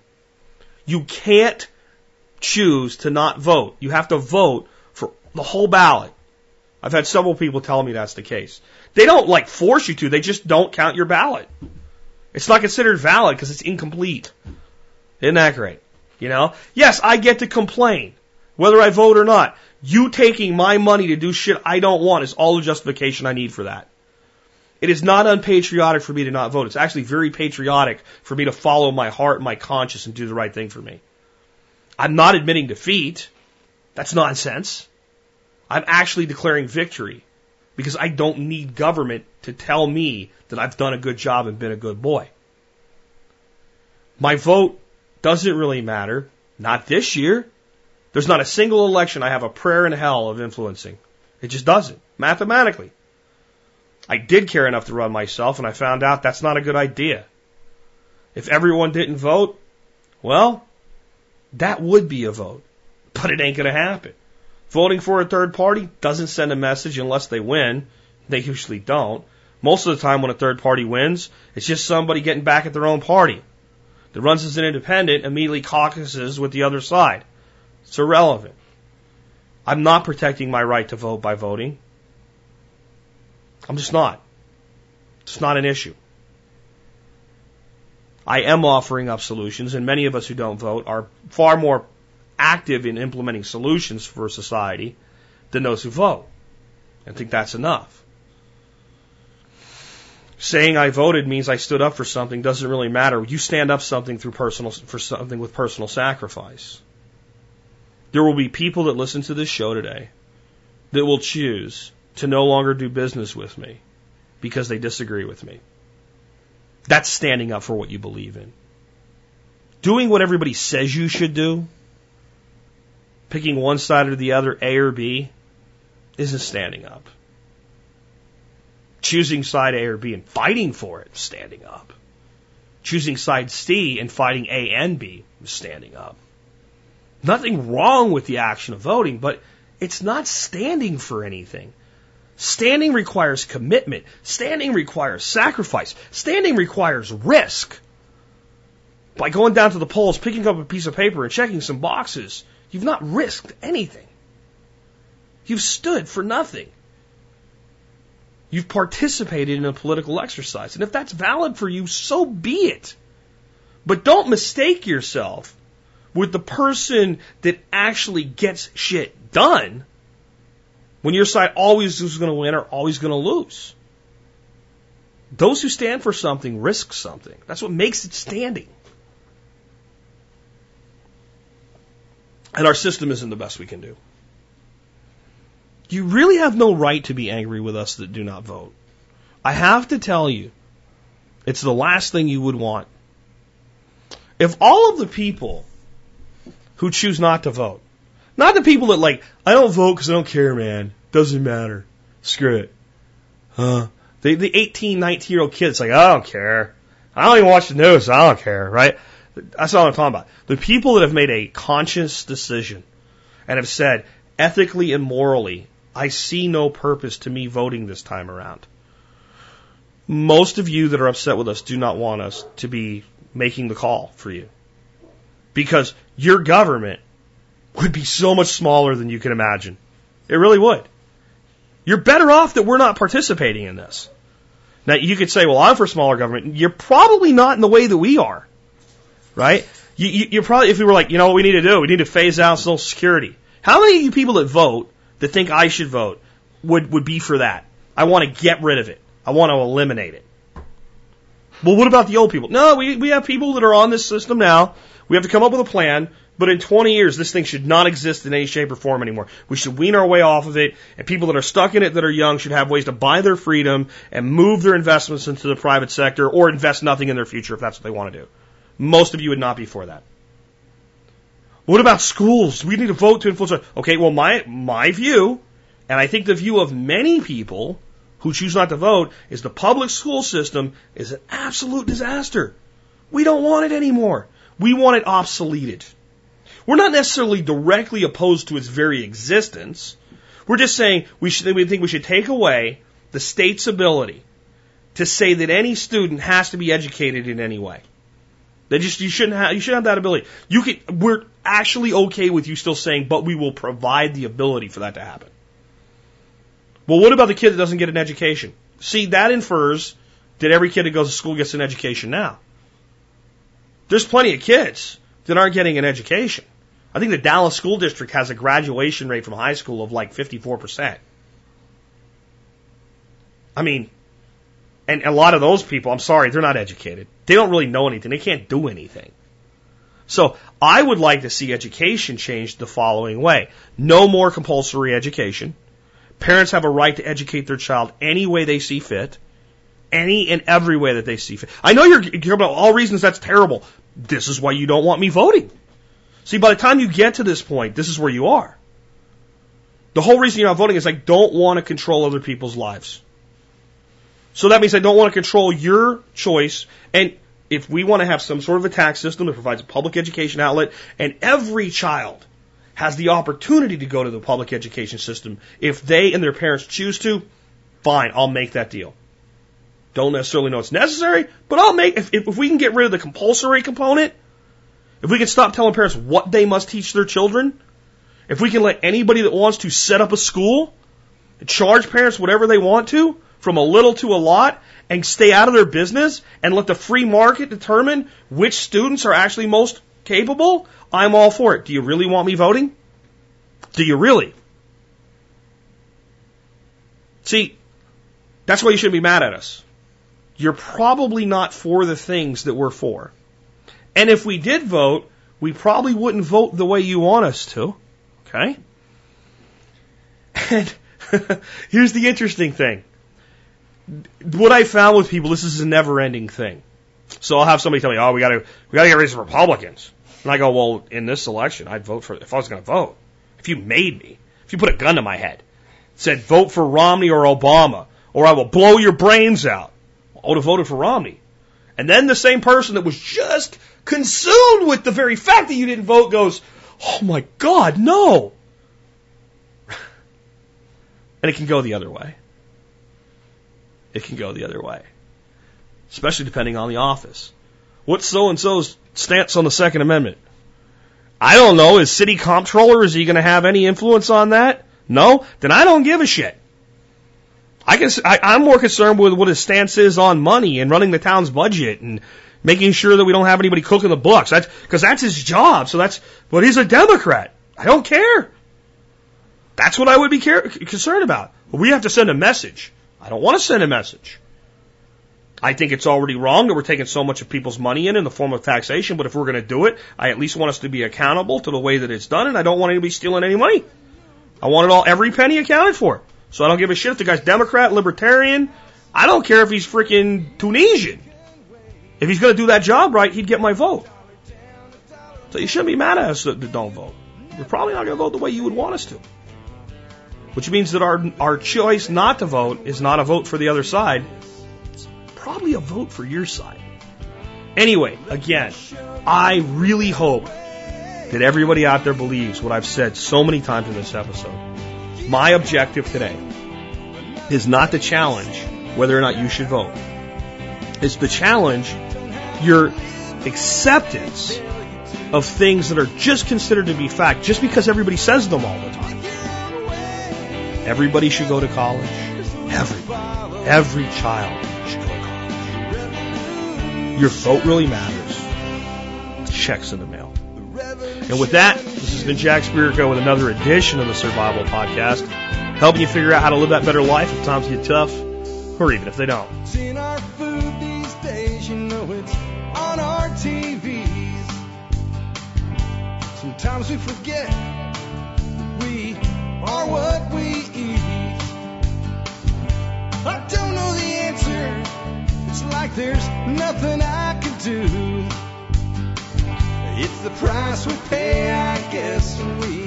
You can't choose to not vote. You have to vote for the whole ballot. I've had several people tell me that's the case. They don't like force you to, they just don't count your ballot. It's not considered valid because it's incomplete. Isn't that great? You know? Yes, I get to complain, whether I vote or not. You taking my money to do shit I don't want is all the justification I need for that. It is not unpatriotic for me to not vote. It's actually very patriotic for me to follow my heart and my conscience and do the right thing for me. I'm not admitting defeat. That's nonsense. I'm actually declaring victory because I don't need government to tell me that I've done a good job and been a good boy. My vote doesn't really matter. Not this year. There's not a single election I have a prayer in hell of influencing. It just doesn't. Mathematically. I did care enough to run myself, and I found out that's not a good idea. If everyone didn't vote, well, that would be a vote. But it ain't going to happen. Voting for a third party doesn't send a message unless they win. They usually don't. Most of the time when a third party wins, it's just somebody getting back at their own party. That runs as an independent immediately caucuses with the other side. It's irrelevant. I'm not protecting my right to vote by voting. I'm just not. It's not an issue. I am offering up solutions, and many of us who don't vote are far more active in implementing solutions for society than those who vote. I think that's enough. Saying I voted means I stood up for something doesn't really matter. You stand up something through personal for something with personal sacrifice. There will be people that listen to this show today that will choose to no longer do business with me because they disagree with me. That's standing up for what you believe in. Doing what everybody says you should do, picking one side or the other, A or B, isn't standing up. Choosing side A or B and fighting for it, standing up. choosing side C and fighting A and B standing up. Nothing wrong with the action of voting, but it's not standing for anything. Standing requires commitment. Standing requires sacrifice. Standing requires risk. By going down to the polls, picking up a piece of paper and checking some boxes, you've not risked anything. You've stood for nothing. You've participated in a political exercise. And if that's valid for you, so be it. But don't mistake yourself with the person that actually gets shit done when your side always is going to win or always going to lose. Those who stand for something risk something. That's what makes it standing. And our system isn't the best we can do. You really have no right to be angry with us that do not vote. I have to tell you, it's the last thing you would want. If all of the people who choose not to vote, not the people that like, I don't vote because I don't care, man. Doesn't matter. Screw it. Huh? The, the 18, 19 year old kids like, I don't care. I don't even watch the news. I don't care, right? That's all I'm talking about. The people that have made a conscious decision and have said, ethically and morally, I see no purpose to me voting this time around. Most of you that are upset with us do not want us to be making the call for you. Because your government would be so much smaller than you can imagine. It really would. You're better off that we're not participating in this. Now you could say, well, I'm for smaller government. You're probably not in the way that we are, right? You, you, you're probably, if we were like, you know what we need to do? We need to phase out Social Security. How many of you people that vote that think I should vote would, would be for that. I want to get rid of it. I want to eliminate it. Well, what about the old people? No, we, we have people that are on this system now. We have to come up with a plan, but in 20 years, this thing should not exist in any shape or form anymore. We should wean our way off of it, and people that are stuck in it that are young should have ways to buy their freedom and move their investments into the private sector or invest nothing in their future if that's what they want to do. Most of you would not be for that. What about schools? We need to vote to influence. Okay, well, my, my view, and I think the view of many people who choose not to vote, is the public school system is an absolute disaster. We don't want it anymore. We want it obsoleted. We're not necessarily directly opposed to its very existence. We're just saying we, should, we think we should take away the state's ability to say that any student has to be educated in any way. They just you shouldn't have you should have that ability. You can we're actually okay with you still saying, but we will provide the ability for that to happen. Well, what about the kid that doesn't get an education? See, that infers that every kid that goes to school gets an education now. There's plenty of kids that aren't getting an education. I think the Dallas School District has a graduation rate from high school of like 54%. I mean, and a lot of those people, I'm sorry, they're not educated. They don't really know anything. They can't do anything. So I would like to see education changed the following way. No more compulsory education. Parents have a right to educate their child any way they see fit. Any and every way that they see fit. I know you're, you're about all reasons that's terrible. This is why you don't want me voting. See, by the time you get to this point, this is where you are. The whole reason you're not voting is I don't want to control other people's lives. So that means I don't want to control your choice. And if we want to have some sort of a tax system that provides a public education outlet, and every child has the opportunity to go to the public education system, if they and their parents choose to, fine, I'll make that deal. Don't necessarily know it's necessary, but I'll make, if, if we can get rid of the compulsory component, if we can stop telling parents what they must teach their children, if we can let anybody that wants to set up a school, charge parents whatever they want to, from a little to a lot and stay out of their business and let the free market determine which students are actually most capable, I'm all for it. Do you really want me voting? Do you really? See, that's why you shouldn't be mad at us. You're probably not for the things that we're for. And if we did vote, we probably wouldn't vote the way you want us to. Okay? And [laughs] here's the interesting thing what I found with people, this is a never ending thing. So I'll have somebody tell me, oh, we gotta, we gotta get rid of Republicans. And I go, well, in this election, I'd vote for, if I was gonna vote, if you made me, if you put a gun to my head, said vote for Romney or Obama, or I will blow your brains out, I would have voted for Romney. And then the same person that was just consumed with the very fact that you didn't vote goes, Oh my God, no. [laughs] and it can go the other way. It can go the other way. Especially depending on the office. What's so and so's stance on the Second Amendment? I don't know. Is city comptroller, is he going to have any influence on that? No? Then I don't give a shit. I guess I, I'm more concerned with what his stance is on money and running the town's budget and making sure that we don't have anybody cooking the books. That's because that's his job. So that's, but he's a Democrat. I don't care. That's what I would be care, concerned about. But we have to send a message. I don't want to send a message. I think it's already wrong that we're taking so much of people's money in in the form of taxation, but if we're going to do it, I at least want us to be accountable to the way that it's done, and I don't want anybody stealing any money. I want it all, every penny accounted for. So I don't give a shit if the guy's Democrat, Libertarian. I don't care if he's freaking Tunisian. If he's going to do that job right, he'd get my vote. So you shouldn't be mad at us that don't vote. We're probably not going to vote the way you would want us to. Which means that our, our choice not to vote is not a vote for the other side. It's probably a vote for your side. Anyway, again, I really hope that everybody out there believes what I've said so many times in this episode. My objective today is not to challenge whether or not you should vote. It's to challenge your acceptance of things that are just considered to be fact just because everybody says them all the time. Everybody should go to college. Everybody. Every child should go to college. Your vote really matters. Checks in the mail. And with that, this has been Jack Spirko with another edition of the Survival Podcast, helping you figure out how to live that better life if times get tough, or even if they don't. Sometimes we forget we are what we eat. I don't know the answer. It's like there's nothing I can do. It's the price we pay, I guess, we